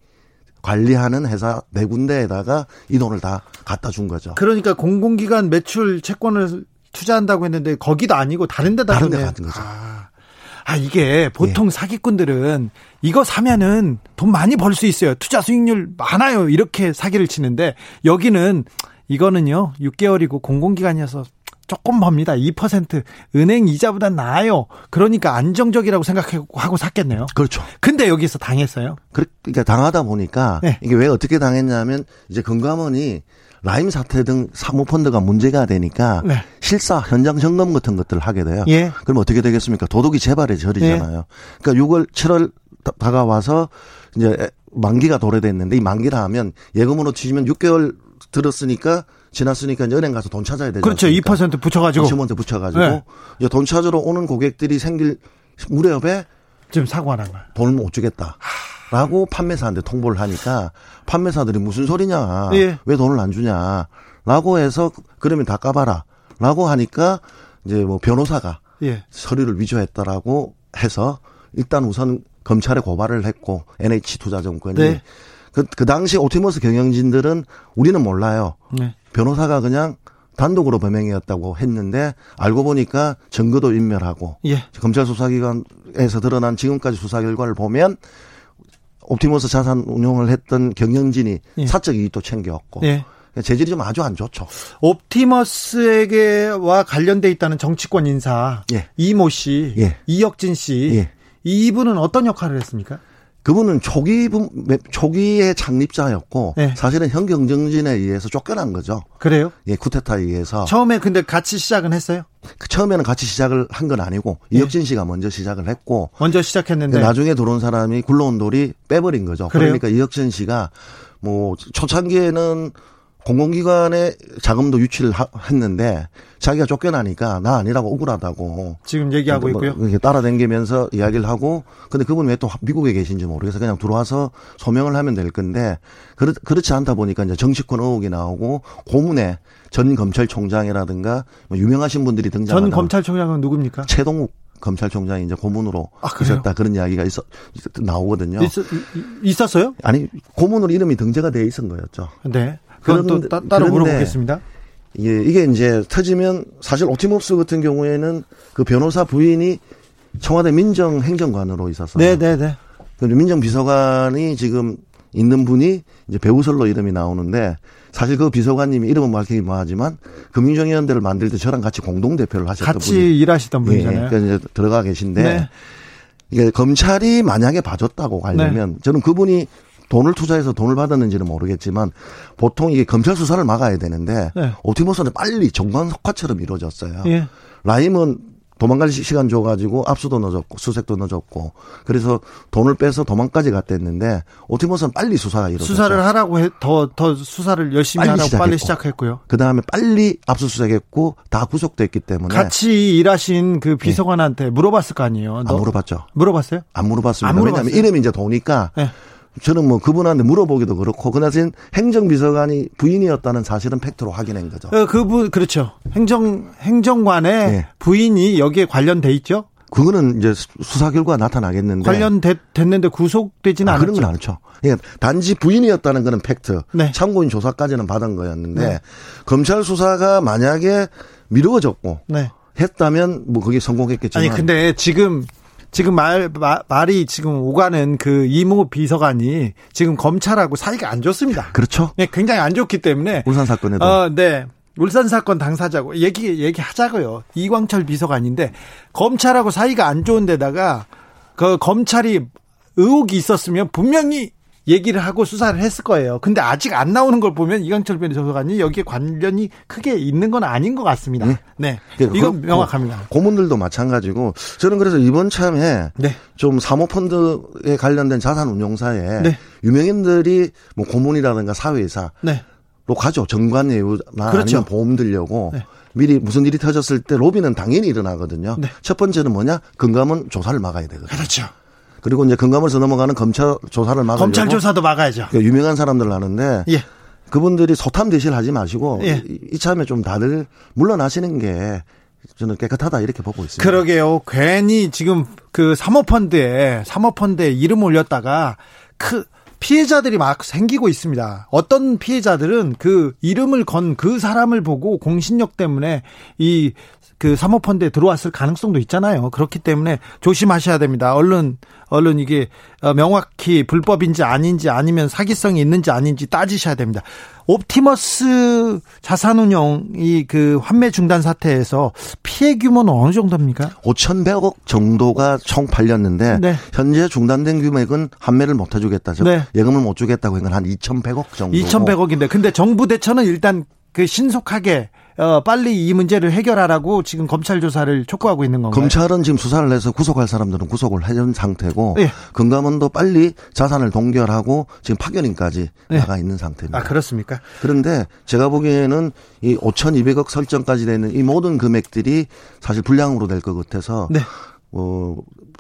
관리하는 회사 네 군데에다가 이 돈을 다 갖다 준 거죠. 그러니까 공공기관 매출 채권을 투자한다고 했는데 거기도 아니고 다른 데다 다른 데. 같은 거죠. 아, 아, 이게 보통 사기꾼들은 이거 사면은 돈 많이 벌 수 있어요. 투자 수익률 많아요. 이렇게 사기를 치는데 여기는 이거는요. 6개월이고 공공기관이어서 조금 법니다. 2% 은행 이자보다 나아요. 그러니까 안정적이라고 생각하고 샀겠네요. 그렇죠. 근데 여기서 당했어요. 그러니까 당하다 보니까 네. 이게 왜 어떻게 당했냐면 이제 금감원이 라임 사태 등 사모펀드가 문제가 되니까 네. 실사 현장 점검 같은 것들을 하게 돼요. 예. 그럼 어떻게 되겠습니까? 도둑이 재발의 절이잖아요. 그러니까 6월, 7월 다- 다가와서 이제 만기가 도래됐는데 이 만기라 하면 예금으로 치시면 6개월 들었으니까 지났으니까 이제 은행 가서 돈 찾아야 되죠. 그렇죠. 2% 붙여가지고 시몬트 붙여가지고 네. 이제 돈 찾으러 오는 고객들이 생길 무렵에 지금 사고가 난 거야. 돈을 못 주겠다. 라고 판매사한테 통보를 하니까 판매사들이 무슨 소리냐. 예. 왜 돈을 안 주냐. 라고 해서 그러면 다 까봐라. 라고 하니까 이제 뭐 변호사가 예. 서류를 위조했다라고 해서 일단 우선 검찰에 고발을 했고 NH 투자증권이 네. 그, 그 당시 옵티머스 경영진들은 우리는 몰라요. 네. 변호사가 그냥 단독으로 범행이었다고 했는데 알고 보니까 증거도 인멸하고 예. 검찰 수사기관에서 드러난 지금까지 수사 결과를 보면 옵티머스 자산 운용을 했던 경영진이 예. 사적 이익도 챙겨왔고 예. 재질이 좀 아주 안 좋죠. 옵티머스에게와 관련돼 있다는 정치권 인사 예. 이모 씨, 예. 이혁진 씨, 예. 이분은 어떤 역할을 했습니까? 그분은 초기 분- 초기의 창립자였고 예. 사실은 현 경정진에 의해서 쫓겨난 거죠. 그래요? 예, 쿠데타에 의해서 처음에 근데 같이 시작은 했어요. 그 처음에는 같이 시작을 한 건 아니고 예. 이혁진 씨가 먼저 시작을 했고 먼저 시작했는데 근데 나중에 들어온 사람이 굴러온 돌이 빼버린 거죠. 그래요? 그러니까 이혁진 씨가 뭐 초창기에는 공공기관에 자금도 유치를 하- 했는데 자기가 쫓겨나니까 나 아니라고 억울하다고 지금 얘기하고 뭐 있고요. 이렇게 따라다니면서 이야기를 하고 근데 그분 왜 또 미국에 계신지 모르겠어 그냥 들어와서 소명을 하면 될 건데 그렇, 그렇지 않다 보니까 이제 정치권 의혹이 나오고 고문에 전 검찰총장이라든가 뭐 유명하신 분들이 등장하다 전 검찰총장은 누굽니까? 최동욱 검찰총장이 이제 고문으로 아? 있었다 그런 이야기가 있어 나오거든요. 있, 있었어요? 아니 고문으로 이름이 등재가 돼 있은 거였죠. 네. 그건 또 그런데- 따, 따로 그런데 물어보겠습니다. 이게, 이게 이제 터지면 사실 오티머스 같은 경우에는 그 변호사 부인이 청와대 민정행정관으로 있었어요. 네, 네, 네. 근데 민정비서관이 지금 있는 분이 이제 배우설로 이름이 나오는데 사실 그 비서관님이 이름은 밝히기 뭐하지만 금융정의연대를 만들 때 저랑 같이 공동 대표를 하셨던 같이 분이 일하시던 분이잖아요. 예, 그러니까 이제 들어가 계신데 네. 이게 검찰이 만약에 봐줬다고 가려면 저는 그분이 돈을 투자해서 돈을 받았는지는 모르겠지만 보통 이게 검찰 수사를 막아야 되는데 네. 오티머스는 빨리 정관 석화처럼 이루어졌어요. 예. 라임은 도망갈 시- 시간 줘가지고 압수도 넣어줬고 수색도 넣어줬고 그래서 돈을 빼서 도망까지 갔댔는데 오티머스는 빨리 수사가 이루어졌죠. 수사를 하라고 해, 더, 더 수사를 열심히 빨리 하라고 빨리 시작했고. 시작했고요. 그 다음에 빨리 압수수색했고 다 구속됐기 때문에 같이 일하신 그 비서관한테 물어봤을 거 아니에요. 안 너- 물어봤죠. 물어봤어요? 안 물어봤습니다. 안 왜냐하면 물어봤어요? 이름이 이제 도니까 네. 저는 뭐 그분한테 물어보기도 그렇고 그나진 행정비서관이 부인이었다는 사실은 팩트로 확인한 거죠. 어, 그분 그렇죠. 행정 행정관의 네. 부인이 여기에 관련돼 있죠. 그거는 이제 수사 결과 나타나겠는데 관련됐는데 구속되지는 아, 그런 않았죠. 건 않죠. 그러니까 단지 부인이었다는 거는 팩트. 네. 참고인 조사까지는 받은 거였는데 네. 검찰 수사가 만약에 미루어졌고 네. 했다면 뭐 그게 성공했겠지만 아니 근데 지금 지금 말, 마- 말이 지금 오가는 그 이모 비서관이 지금 검찰하고 사이가 안 좋습니다. 그렇죠. 네, 굉장히 안 좋기 때문에 울산 사건에도 어, 네. 울산 사건 당사자고 얘기 얘기하자고요. 이광철 비서관인데 검찰하고 사이가 안 좋은 데다가 그 검찰이 의혹이 있었으면 분명히 얘기를 하고 수사를 했을 거예요. 근데 아직 안 나오는 걸 보면 이광철 비서관이 여기에 관련이 크게 있는 건 아닌 것 같습니다. 네. 네, 그러니까 이건 그렇고 명확합니다. 고문들도 마찬가지고 저는 그래서 이번 참에 네. 좀 사모펀드에 관련된 자산 운용사에 네. 유명인들이 뭐 고문이라든가 사회이사로 네, 가죠. 정관 예우나 그렇죠. 아니면 보험 들려고 네. 미리 무슨 일이 터졌을 때 로비는 당연히 일어나거든요. 네. 첫 번째는 뭐냐? 금감원 조사를 막아야 되거든요. 그렇죠. 그리고 이제 금감원에서 넘어가는 검찰 조사를 막으려고 검찰 조사도 막아야죠. 그 유명한 사람들 하는데 예. 그분들이 소탐 대실 하지 마시고 예. 이, 이 참에 좀 다들 물러나시는 게 저는 깨끗하다 이렇게 보고 있습니다. 그러게요. 괜히 지금 그 사모펀드에 사모펀드에 이름 올렸다가 그 피해자들이 막 생기고 있습니다. 어떤 피해자들은 그 이름을 건 그 사람을 보고 공신력 때문에 이 그 사모펀드에 들어왔을 가능성도 있잖아요. 그렇기 때문에 조심하셔야 됩니다. 얼른 얼른 이게 어, 명확히 불법인지 아닌지 아니면 사기성이 있는지 아닌지 따지셔야 됩니다. 옵티머스 자산운용 이 그 환매 중단 사태에서 피해 규모는 어느 정도입니까? 5,100억 정도가 총 팔렸는데 네. 현재 중단된 금액은 판매를 못 해주겠다. 즉 네. 예금을 못 주겠다고 한건한 2,100억 정도. 2,100억인데 근데 정부 대처는 일단 그 신속하게 어 빨리 이 문제를 해결하라고 지금 검찰 조사를 촉구하고 있는 건가요? 검찰은 지금 수사를 해서 구속할 사람들은 구속을 해준 상태고 예. 금감원도 빨리 자산을 동결하고 지금 파견인까지 예. 나가 있는 상태입니다. 아 그렇습니까? 그런데 제가 보기에는 이 5,200억 설정까지 되는 이 모든 금액들이 사실 불량으로 될 것 같아서 네. 어,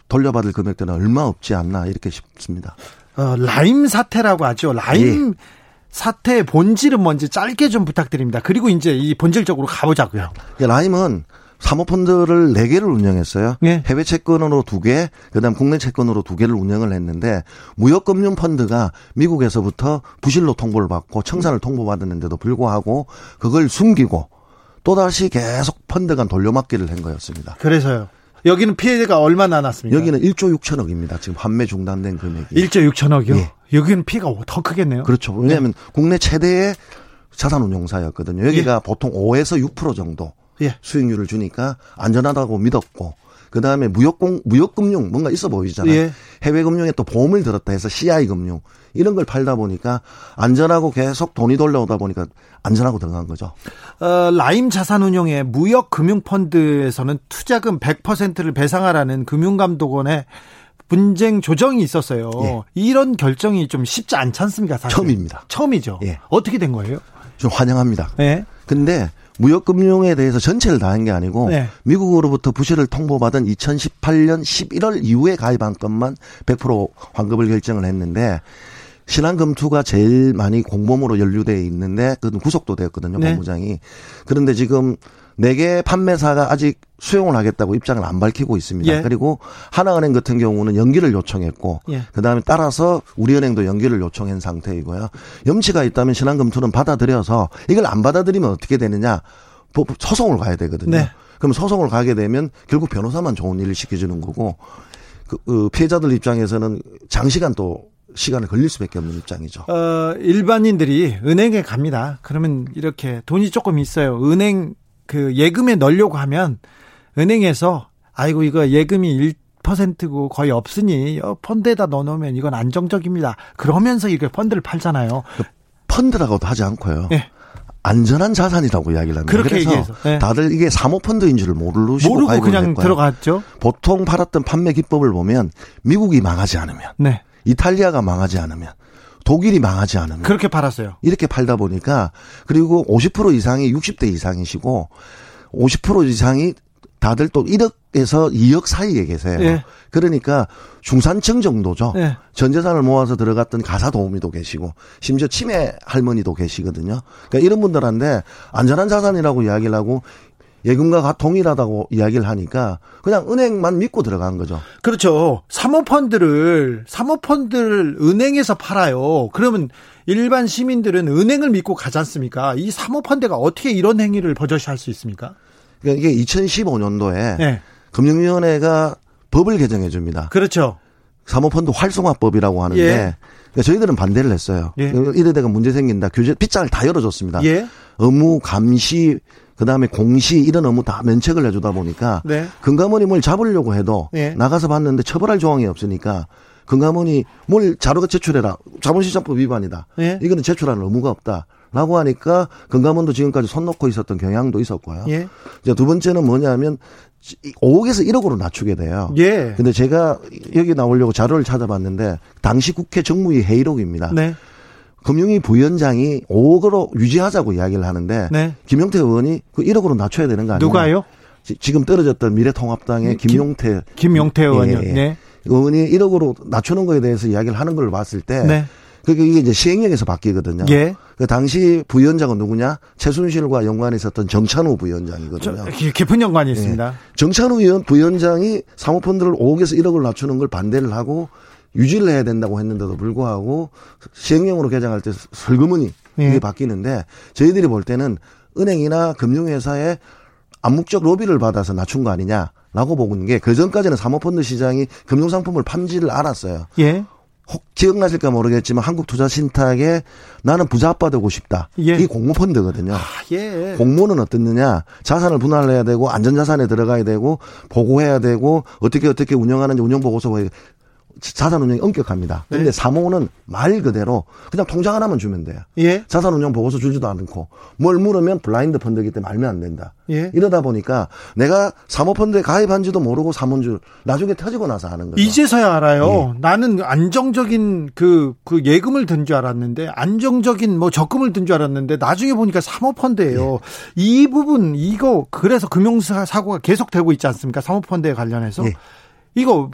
돌려받을 금액들은 얼마 없지 않나 이렇게 싶습니다. 어, 라임 사태라고 하죠. 라임 예. 사태의 본질은 뭔지 짧게 좀 부탁드립니다. 그리고 이제 이 본질적으로 가보자고요. 이게 라임은 사모펀드를 4개를 운영했어요. 예. 해외 채권으로 2개, 그다음 국내 채권으로 2개를 운영을 했는데 무역금융 펀드가 미국에서부터 부실로 통보를 받고 청산을 통보받았는데도 불구하고 그걸 숨기고 또다시 계속 펀드 간 돌려막기를 한 거였습니다. 그래서요. 여기는 피해가 얼마나 났습니까? 여기는 1조 6천억입니다. 지금 판매 중단된 금액이. 1조 6천억이요. 예. 여기는 피해가 더 크겠네요. 그렇죠. 왜냐하면 국내 최대의 자산운용사였거든요. 여기가 보통 5에서 6% 정도 예. 수익률을 주니까 안전하다고 믿었고 그 다음에 무역공 무역금융 뭔가 있어 보이잖아요. 예. 해외금융에 또 보험을 들었다 해서 CI 금융 이런 걸 팔다 보니까 안전하고 계속 돈이 돌려오다 보니까 안전하고 들어간 거죠. 어, 라임 자산운용의 무역금융펀드에서는 투자금 100%를 배상하라는 금융감독원의 분쟁 조정이 있었어요. 예. 이런 결정이 좀 쉽지 않지 않습니까? 사실? 처음입니다. 처음이죠. 예. 어떻게 된 거예요? 좀 환영합니다. 네. 근데 무역금융에 대해서 전체를 다 한 게 아니고 네. 미국으로부터 부실을 통보받은 2018년 11월 이후에 가입한 것만 100% 환급을 결정을 했는데 신한금투가 제일 많이 공범으로 연루돼 있는데 그건 구속도 되었거든요 네. 법무장이 그런데 지금 네개 판매사가 아직 수용을 하겠다고 입장을 안 밝히고 있습니다. 예. 그리고 하나은행 같은 경우는 연기를 요청했고 예. 그다음에 따라서 우리은행도 연기를 요청한 상태이고요. 염치가 있다면 신한금투는 받아들여서 이걸 안 받아들이면 어떻게 되느냐? 법- 소송을 가야 되거든요. 네. 그럼 소송을 가게 되면 결국 변호사만 좋은 일을 시켜주는 거고 그, 그 피해자들 입장에서는 장시간 또 시간을 걸릴 수밖에 없는 입장이죠. 어, 일반인들이 은행에 갑니다. 그러면 이렇게 돈이 조금 있어요. 은행 그 예금에 넣으려고 하면 은행에서 아이고 이거 예금이 1%고 거의 없으니 어, 펀드에다 넣어놓으면 이건 안정적입니다. 그러면서 이렇게 펀드를 팔잖아요. 펀드라고도 하지 않고요. 예. 안전한 자산이라고 이야기를 합니다. 그렇게 그래서 얘기해서, 예. 다들 이게 사모펀드인 줄을 모르시고 모르고 그냥 했고요. 들어갔죠. 보통 팔았던 판매 기법을 보면 미국이 망하지 않으면 네. 이탈리아가 망하지 않으면 독일이 망하지 않으면 그렇게 팔았어요. 이렇게 팔다 보니까 그리고 50% 이상이 60대 이상이시고 50% 이상이 다들 또 1억에서 2억 사이에 계세요. 예. 그러니까 중산층 정도죠. 예. 전 재산을 모아서 들어갔던 가사 도우미도 계시고 심지어 치매 할머니도 계시거든요. 그러니까 이런 분들한테 안전한 자산이라고 이야기를 하고 예금과 동일하다고 이야기를 하니까 그냥 은행만 믿고 들어간 거죠. 그렇죠. 사모펀드를 사모펀드를 은행에서 팔아요. 그러면 일반 시민들은 은행을 믿고 가지 않습니까? 이 사모펀드가 어떻게 이런 행위를 버젓이 할 수 있습니까? 그러니까 이게 2015년도에 네. 금융위원회가 법을 개정해 줍니다. 그렇죠. 사모펀드 활성화법이라고 하는데 예. 그러니까 저희들은 반대를 했어요. 예. 이래대가 문제 생긴다. 규제 빗장을 다 열어줬습니다. 예. 의무 감시 그 다음에 공시 이런 업무 다 면책을 해주다 보니까 네. 금감원이 뭘 잡으려고 해도 예. 나가서 봤는데 처벌할 조항이 없으니까 금감원이 뭘 자료가 제출해라 자본시장법 위반이다. 예. 이거는 제출할 의무가 없다. 라고 하니까 금감원도 지금까지 손 놓고 있었던 경향도 있었고요. 예. 이제 두 번째는 뭐냐면 5억에서 1억으로 낮추게 돼요. 예. 근데 제가 여기 나오려고 자료를 찾아봤는데 당시 국회 정무위 회의록입니다. 네. 금융위 부위원장이 5억으로 유지하자고 이야기를 하는데 네. 김용태 의원이 그 1억으로 낮춰야 되는 거 아니에요? 누가요? 지- 지금 떨어졌던 미래통합당의 김- 김용태 김용태 의원이요. 예, 예. 네. 의원이 1억으로 낮추는 거에 대해서 이야기를 하는 걸 봤을 때 네. 그게 이게 이제 시행령에서 바뀌거든요. 예. 그 당시 부위원장은 누구냐? 최순실과 연관이 있었던 정찬우 부위원장이거든요. 저, 기- 깊은 연관이 있습니다. 정찬우 의원 부위원장이 사모펀드를 5억에서 1억을 낮추는 걸 반대를 하고 유지를 해야 된다고 했는데도 불구하고 시행령으로 개정할 때 설그머니 예. 이게 바뀌는데 저희들이 볼 때는 은행이나 금융회사에 암묵적 로비를 받아서 낮춘 거 아니냐라고 보는 게 그전까지는 사모펀드 시장이 금융상품을 판지를 알았어요. 예. 혹 기억나실까 모르겠지만 한국투자신탁에 나는 부자 아빠 되고 싶다. 예. 이 공모펀드거든요. 아, 예. 공모는 어떻느냐 자산을 분할해야 되고 안전자산에 들어가야 되고 보고해야 되고 어떻게 어떻게 운영하는지 운영보고서 자산 운영이 엄격합니다. 네. 근데 사모는 말 그대로 그냥 통장 하나만 주면 돼요. 예. 자산 운영 보고서 주지도 않고 뭘 물으면 블라인드 펀드이기 때문에 알면 안 된다. 예. 이러다 보니까 내가 사모펀드에 가입한지도 모르고 사모줄 나중에 터지고 나서 하는 거죠. 이제서야 알아요. 예. 나는 안정적인 그, 그 예금을 든 줄 알았는데, 안정적인 뭐 적금을 든 줄 알았는데, 나중에 보니까 사모펀드예요. 이 부분, 이거, 그래서 금융사고가 계속되고 있지 않습니까? 사모펀드에 관련해서. 예. 이거,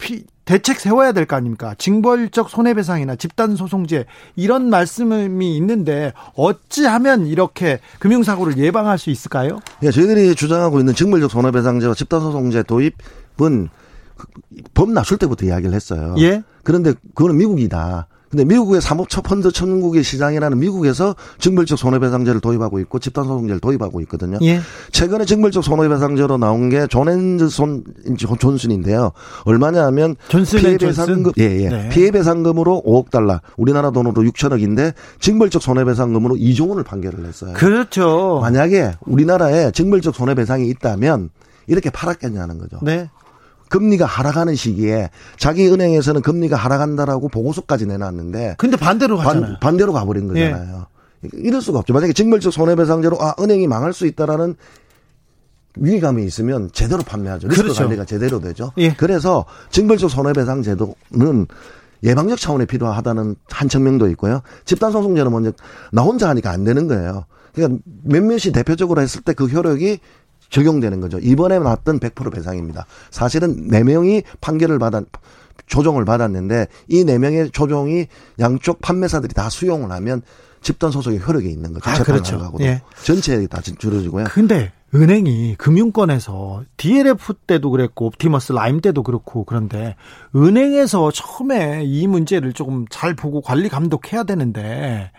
피, 대책 세워야 될 거 아닙니까? 징벌적 손해배상이나 집단소송제, 이런 말씀이 있는데, 어찌하면 이렇게 금융사고를 예방할 수 있을까요? 예, 저희들이 주장하고 있는 직물적 손해배상제와 집단소송제 도입은 그- 법 낮출 때부터 이야기를 했어요. 예? 그런데 그거는 미국이다. 근데 미국의 사모처 펀드 천국의 시장이라는 미국에서 직물적 손해배상제를 도입하고 있고 집단소송제를 도입하고 있거든요. 예. 최근에 직물적 손해배상제로 나온 게 존앤손 존슨인데요. 얼마냐 하면? 피해배상금 예, 예. 네. 피해배상금으로 5억 달러, 우리나라 돈으로 6천억인데 직물적 손해배상금으로 2조 원을 판결을 했어요. 그렇죠. 만약에 우리나라에 직물적 손해배상이 있다면 이렇게 팔았겠냐는 거죠. 네. 금리가 하락하는 시기에 자기 은행에서는 금리가 하락한다라고 보고서까지 내놨는데 근데 반대로 가잖아요. 반, 대로 가버린 거잖아요. 이럴 수가 없죠. 만약에 직물적 손해배상제로 아 은행이 망할 수 있다라는 위기감이 있으면 제대로 판매하죠. 리스크 그렇죠. 관리가 제대로 되죠. 예. 그래서 직물적 손해배상 제도는 예방적 차원에 필요하다는 한 측면도 있고요. 집단소송제는 먼저 나 혼자 하니까 안 되는 거예요. 그러니까 몇몇이 대표적으로 했을 때 그 효력이 적용되는 거죠. 이번에 나왔던 100% 배상입니다. 사실은 4명이 판결을 받았, 조정을 받았는데 이 4명의 조정이 양쪽 판매사들이 다 수용을 하면 집단 소송의 효력이 있는 거죠. 아, 그렇죠. 하고도. 예. 전체에 다 줄여지고요. 근데 은행이 금융권에서 DLF 때도 그랬고 옵티머스 라임 때도 그렇고 그런데 은행에서 처음에 이 문제를 조금 잘 보고 관리 감독해야 되는데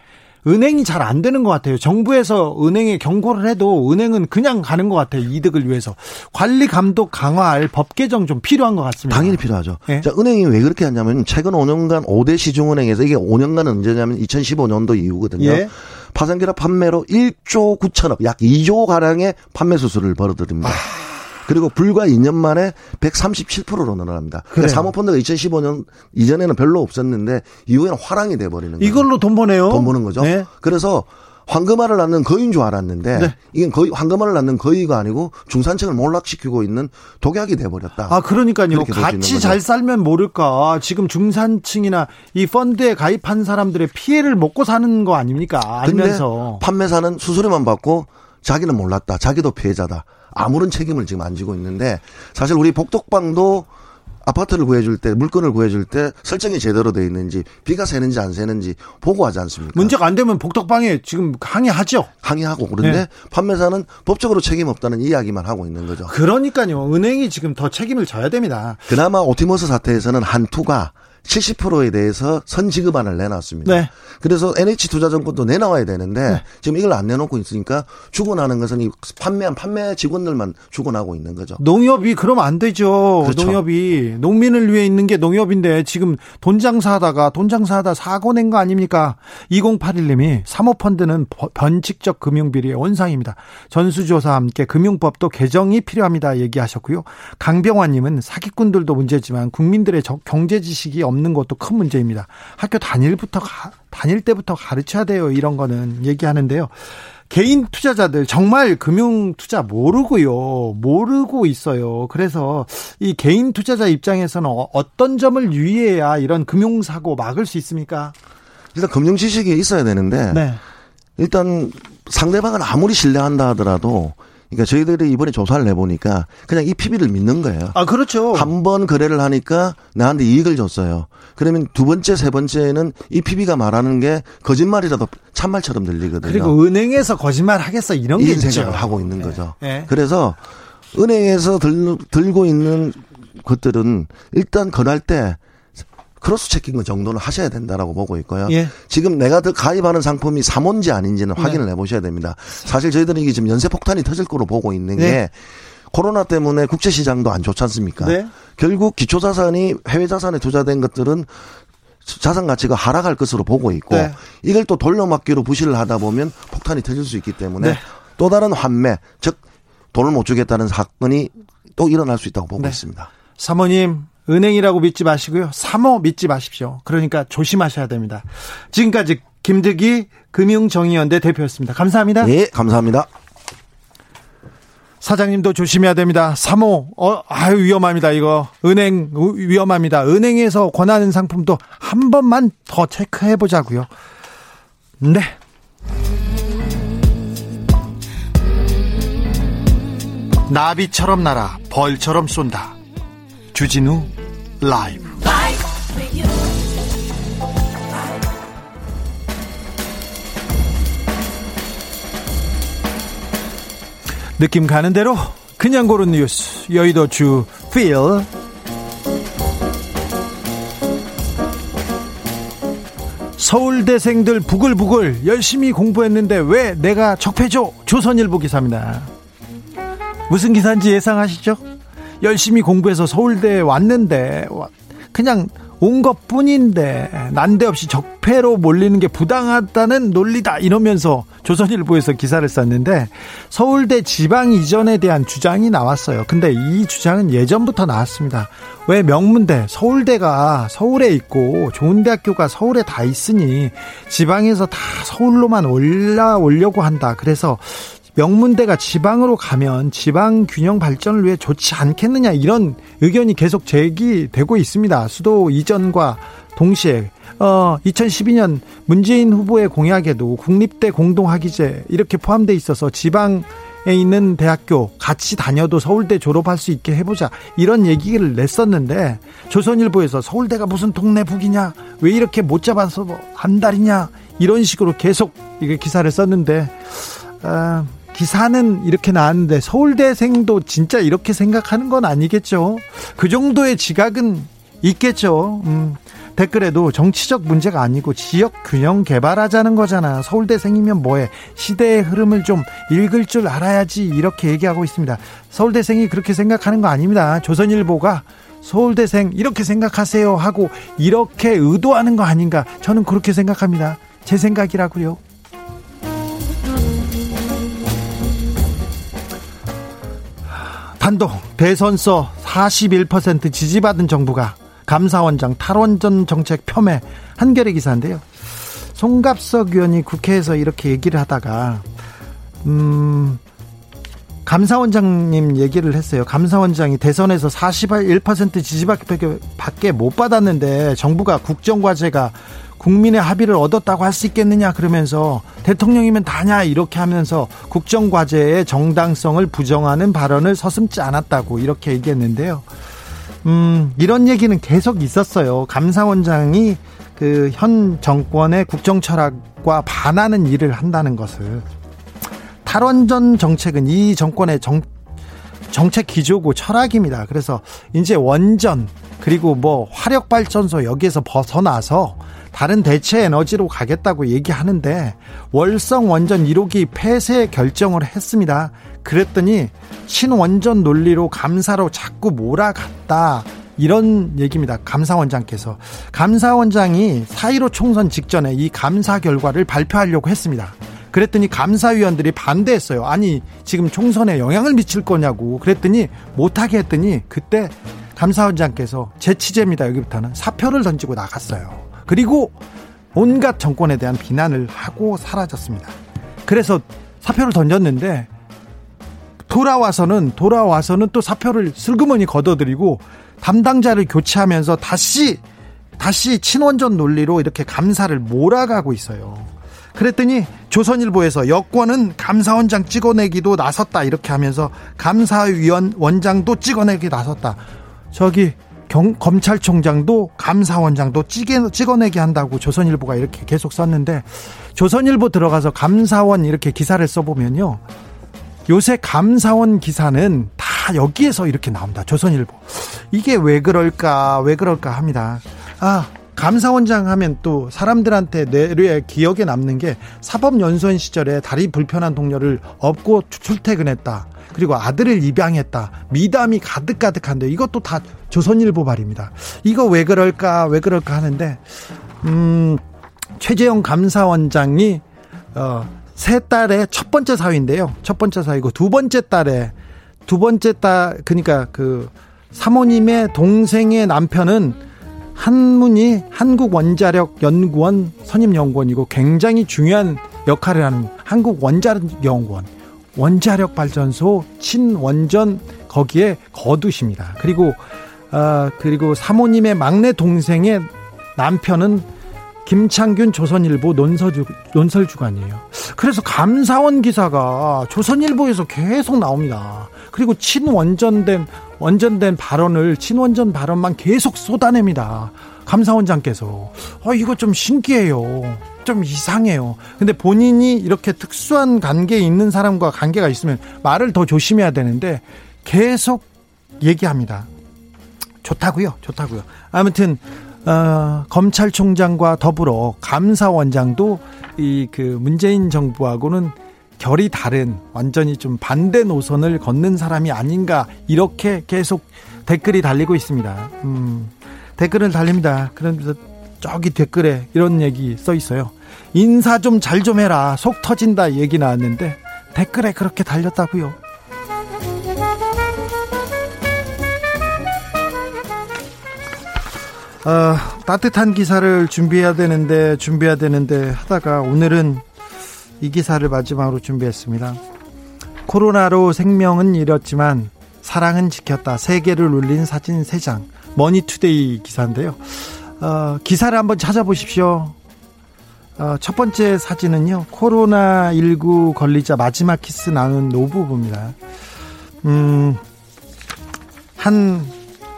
은행이 잘 안 되는 것 같아요. 정부에서 은행에 경고를 해도 은행은 그냥 가는 것 같아요. 이득을 위해서 관리 감독 강화할 법 개정 좀 필요한 것 같습니다. 당연히 필요하죠. 예. 자, 은행이 왜 그렇게 하냐면 최근 5년간 5대 시중은행에서 이게 5년간은 언제냐면 2015년도 이후거든요. 예. 파생기라 판매로 1조 9천억, 약 2조 가량의 판매 수수를 벌어들입니다. 아. 그리고 불과 2년 만에 137%로 늘어납니다. 그래요. 그러니까 사모펀드가 2015년 이전에는 별로 없었는데 이후에는 화랑이 돼버리는 거예요. 이걸로 돈 버네요. 돈 버는 거죠. 네. 그래서 황금알을 낳는 거인 줄 알았는데 네. 이건 거의 황금알을 낳는 거위가 아니고 중산층을 몰락시키고 있는 독약이 돼버렸다. 아, 그러니까요. 같이. 잘 살면 모를까. 지금 중산층이나 이 펀드에 가입한 사람들의 피해를 먹고 사는 거 아닙니까? 알면서. 판매사는 수수료만 받고 자기는 몰랐다. 자기도 피해자다. 아무런 책임을 지금 안 지고 있는데 사실 우리 복덕방도 아파트를 구해줄 때 물건을 구해줄 때 설정이 제대로 돼 있는지 비가 새는지 안 새는지 보고하지 않습니까? 문제가 안 되면 복덕방에 지금 항의하죠. 항의하고 그런데 네. 판매사는 법적으로 책임 없다는 이야기만 하고 있는 거죠. 그러니까요. 은행이 지금 더 책임을 져야 됩니다. 그나마 오티머스 사태에서는 한투가 70%에 대해서 선지급안을 내놨습니다. 네. 그래서 NH투자증권도 내놔야 되는데 네. 지금 이걸 안 내놓고 있으니까 주고나는 것은 이 판매한 판매 직원들만 주고나고 있는 거죠. 농협이 그러면 안 되죠. 그렇죠. 농협이 농민을 위해 있는 게 농협인데 지금 돈 장사하다가 돈 장사하다 사고 낸 거 아닙니까? 2081님이 사모펀드는 변칙적 금융비리의 원상입니다. 전수조사와 함께 금융법도 개정이 필요합니다. 얘기하셨고요. 강병환님은 사기꾼들도 문제지만 국민들의 경제 지식이 없는 것도 큰 문제입니다. 학교 다닐부터 가, 다닐 때부터 가르쳐야 돼요. 이런 거는 얘기하는데요. 개인 투자자들 정말 금융 투자 모르고요. 모르고 있어요. 그래서 이 개인 투자자 입장에서는 어, 어떤 점을 유의해야 이런 금융 사고 막을 수 있습니까? 일단 금융 지식이 있어야 되는데 네. 일단 상대방을 아무리 신뢰한다 하더라도 그러니까 저희들이 이번에 조사를 내보니까 그냥 이 PB를 믿는 거예요. 아, 그렇죠. 한 번 거래를 하니까 나한테 이익을 줬어요. 그러면 두 번째, 세 번째는 이 PB가 말하는 게 거짓말이라도 참말처럼 들리거든요. 그리고 은행에서 거짓말 하겠어 이런 게 있죠. 생각을 하고 있는 네. 거죠. 네. 그래서 은행에서 들, 들고 있는 것들은 일단 권할 때 cross checking 정도는 하셔야 된다라고 보고 있고요. 예. 지금 내가 더 가입하는 상품이 사몬지 아닌지는 네. 확인을 해보셔야 됩니다. 사실 저희들은 이게 지금 연쇄 폭탄이 터질 거로 보고 있는 네. 게 코로나 때문에 국제 시장도 안 좋지 않습니까? 네. 결국 기초 자산이 해외 자산에 투자된 것들은 자산 가치가 하락할 것으로 보고 있고 네. 이걸 또 돌려막기로 부실을 하다 보면 폭탄이 터질 수 있기 때문에 네. 또 다른 환매 즉 돈을 못 주겠다는 사건이 또 일어날 수 있다고 보고 네. 있습니다. 사모님 은행이라고 믿지 마시고요. 사모 믿지 마십시오. 그러니까 조심하셔야 됩니다. 지금까지 김득기 금융정의연대 대표였습니다. 감사합니다. 네, 감사합니다. 사장님도 조심해야 됩니다. 사모, 어, 아유, 위험합니다, 이거. 은행, 위험합니다. 은행에서 권하는 상품도 한 번만 더 체크해 보자고요. 네. 나비처럼 날아 벌처럼 쏜다. 주진우 라이브 느낌 가는 대로 그냥 고른 뉴스 여의도 주 필. 서울대생들 부글부글 열심히 공부했는데 왜 내가 적폐죠? 조선일보 기사입니다. 무슨 기사인지 예상하시죠? 열심히 공부해서 서울대에 왔는데 그냥 온 것 뿐인데 난데없이 적폐로 몰리는 게 부당하다는 논리다 이러면서 조선일보에서 기사를 썼는데 서울대 지방 이전에 대한 주장이 나왔어요. 근데 이 주장은 예전부터 나왔습니다. 왜 명문대 서울대가 서울에 있고 좋은 대학교가 서울에 다 있으니 지방에서 다 서울로만 올라오려고 한다. 그래서 명문대가 지방으로 가면 지방 균형 발전을 위해 좋지 않겠느냐 이런 의견이 계속 제기되고 있습니다. 수도 이전과 동시에 어 2012년 문재인 후보의 공약에도 국립대 공동학위제 이렇게 포함돼 있어서 지방 에 있는 대학교 같이 다녀도 서울대 졸업할 수 있게 해보자 이런 얘기를 냈었는데 조선일보에서 서울대가 무슨 동네 북이냐 왜 이렇게 못 잡아서 한 달이냐 이런 식으로 계속 이게 기사를 썼는데 아, 기사는 이렇게 나왔는데 서울대생도 진짜 이렇게 생각하는 건 아니겠죠. 그 정도의 지각은 있겠죠. 음, 댓글에도 정치적 문제가 아니고 지역 균형 개발하자는 거잖아. 서울대생이면 뭐해? 시대의 흐름을 좀 읽을 줄 알아야지. 이렇게 얘기하고 있습니다. 서울대생이 그렇게 생각하는 거 아닙니다. 조선일보가 서울대생 이렇게 생각하세요 하고 이렇게 의도하는 거 아닌가. 저는 그렇게 생각합니다. 제 생각이라고요. 단독 대선서 41% 지지받은 정부가 감사원장 탈원전 정책 폄훼 한겨레 기사인데요. 송갑석 의원이 국회에서 이렇게 얘기를 하다가 음 감사원장님 얘기를 했어요. 감사원장이 대선에서 41% 지지밖에 못 받았는데 정부가 국정과제가 국민의 합의를 얻었다고 할 수 있겠느냐 그러면서 대통령이면 다냐 이렇게 하면서 국정과제의 정당성을 부정하는 발언을 서슴지 않았다고 이렇게 얘기했는데요. 음, 이런 얘기는 계속 있었어요. 감사원장이 그 현 정권의 국정 철학과 반하는 일을 한다는 것을 탈원전 정책은 이 정권의 정, 정책 기조고 철학입니다. 그래서 이제 원전 그리고 뭐 화력 발전소 여기에서 벗어나서 다른 대체 에너지로 가겠다고 얘기하는데 월성 원전 1호기 폐쇄 결정을 했습니다. 그랬더니 신원전 논리로 감사로 자꾸 몰아갔다. 이런 얘기입니다. 감사원장께서. 감사원장이 4.15 총선 직전에 이 감사 결과를 발표하려고 했습니다. 그랬더니 감사위원들이 반대했어요. 아니, 지금 총선에 영향을 미칠 거냐고. 그랬더니 못하게 했더니 그때 감사원장께서 제 취재입니다. 여기부터는 사표를 던지고 나갔어요. 그리고 온갖 정권에 대한 비난을 하고 사라졌습니다. 그래서 사표를 던졌는데 돌아와서는 돌아와서는 또 사표를 슬그머니 걷어들이고 담당자를 교체하면서 다시 다시 친원전 논리로 이렇게 감사를 몰아가고 있어요. 그랬더니 조선일보에서 여권은 감사원장 찍어내기도 나섰다 이렇게 하면서 감사위원 원장도 찍어내기 나섰다. 저기 경, 검찰총장도 감사원장도 찍어, 찍어내기 한다고 조선일보가 이렇게 계속 썼는데 조선일보 들어가서 감사원 이렇게 기사를 써보면요. 요새 감사원 기사는 다 여기에서 이렇게 나옵니다. 조선일보. 이게 왜 그럴까, 왜 그럴까 합니다. 아, 감사원장 하면 또 사람들한테 뇌에 기억에 남는 게 사법연수원 시절에 다리 불편한 동료를 업고 출퇴근했다. 그리고 아들을 입양했다. 미담이 가득가득한데 이것도 다 조선일보 말입니다. 이거 왜 그럴까 왜 그럴까 하는데 음 최재형 감사원장이 어세 딸의 첫 번째 사위인데요. 첫 번째 사위고 두 번째 딸의 두 번째 딸 그러니까 그 사모님의 동생의 남편은 한문이 한국원자력연구원 선임연구원이고 굉장히 중요한 역할을 하는 한국원자력연구원 원자력 발전소 친원전 거기에 거두십니다. 그리고 어, 그리고 사모님의 막내 동생의 남편은 김창균 조선일보 논서주, 논설주간이에요. 그래서 감사원 기사가 조선일보에서 계속 나옵니다. 그리고 친원전된 원전된 발언을 친원전 발언만 계속 쏟아냅니다. 감사원장께서 어 이거 좀 신기해요. 좀 이상해요. 근데 본인이 이렇게 특수한 관계에 있는 사람과 관계가 있으면 말을 더 조심해야 되는데 계속 얘기합니다. 좋다고요. 좋다고요. 아무튼 어, 검찰총장과 더불어 감사원장도 이 그 문재인 정부하고는 결이 다른 완전히 좀 반대 노선을 걷는 사람이 아닌가 이렇게 계속 댓글이 달리고 있습니다. 음, 댓글을 달립니다. 그런데 저기 댓글에 이런 얘기 써 있어요. 인사 좀 잘좀 좀 해라. 속 터진다 얘기 나왔는데 댓글에 그렇게 달렸다고요. 어, 따뜻한 기사를 준비해야 되는데 준비해야 되는데 하다가 오늘은 이 기사를 마지막으로 준비했습니다. 코로나로 생명은 잃었지만 사랑은 지켰다. 세계를 울린 사진 3장. 머니투데이 기사인데요. 어, 기사를 한번 찾아보십시오. 어, 첫 번째 사진은요, 코로나19 걸리자 마지막 키스 나눈 노부부입니다. 음, 한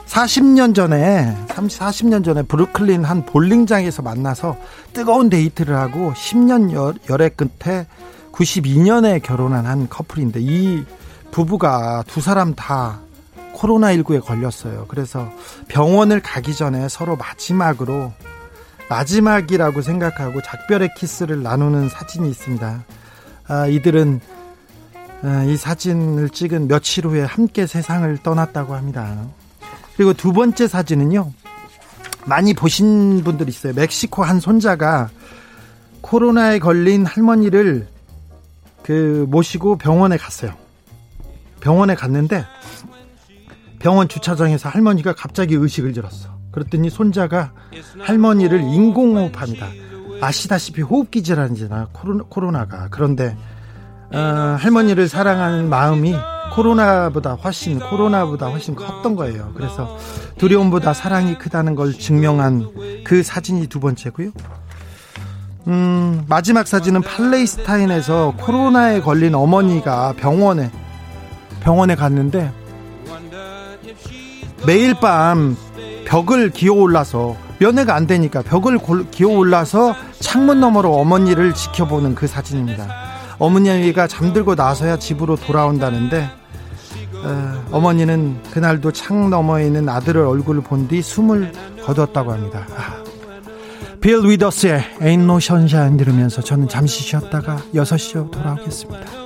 40년 전에, 30, 40년 전에 브루클린 한 볼링장에서 만나서 뜨거운 데이트를 하고 10년 여, 열애 끝에 92년에 결혼한 한 커플인데 이 부부가 두 사람 다 코로나19에 걸렸어요. 그래서 병원을 가기 전에 서로 마지막으로 마지막이라고 생각하고 작별의 키스를 나누는 사진이 있습니다. 아, 이들은 아, 이 사진을 찍은 며칠 후에 함께 세상을 떠났다고 합니다. 그리고 두 번째 사진은요. 많이 보신 분들 있어요. 멕시코 한 손자가 코로나에 걸린 할머니를 그 모시고 병원에 갔어요. 병원에 갔는데 병원 주차장에서 할머니가 갑자기 의식을 잃었어. 그랬더니 손자가 할머니를 인공호흡합니다. 아시다시피 호흡기 질환이잖아 코로나, 가 그런데 어, 할머니를 사랑하는 마음이 코로나보다 훨씬 코로나보다 훨씬 컸던 거예요. 그래서 두려움보다 사랑이 크다는 걸 증명한 그 사진이 두 번째고요. 음, 마지막 사진은 팔레스타인에서 코로나에 걸린 어머니가 병원에 병원에 갔는데 매일 밤 벽을 기어 올라서 면회가 안 되니까 벽을 기어 올라서 창문 너머로 어머니를 지켜보는 그 사진입니다. 어머니가 잠들고 나서야 집으로 돌아온다는데 어, 어머니는 그날도 창 너머에 있는 아들의 얼굴을 본 뒤 숨을 거뒀다고 합니다. 아. 빌 위더스의 Ain't No Sunshine 들으면서 저는 잠시 쉬었다가 6시에 돌아오겠습니다.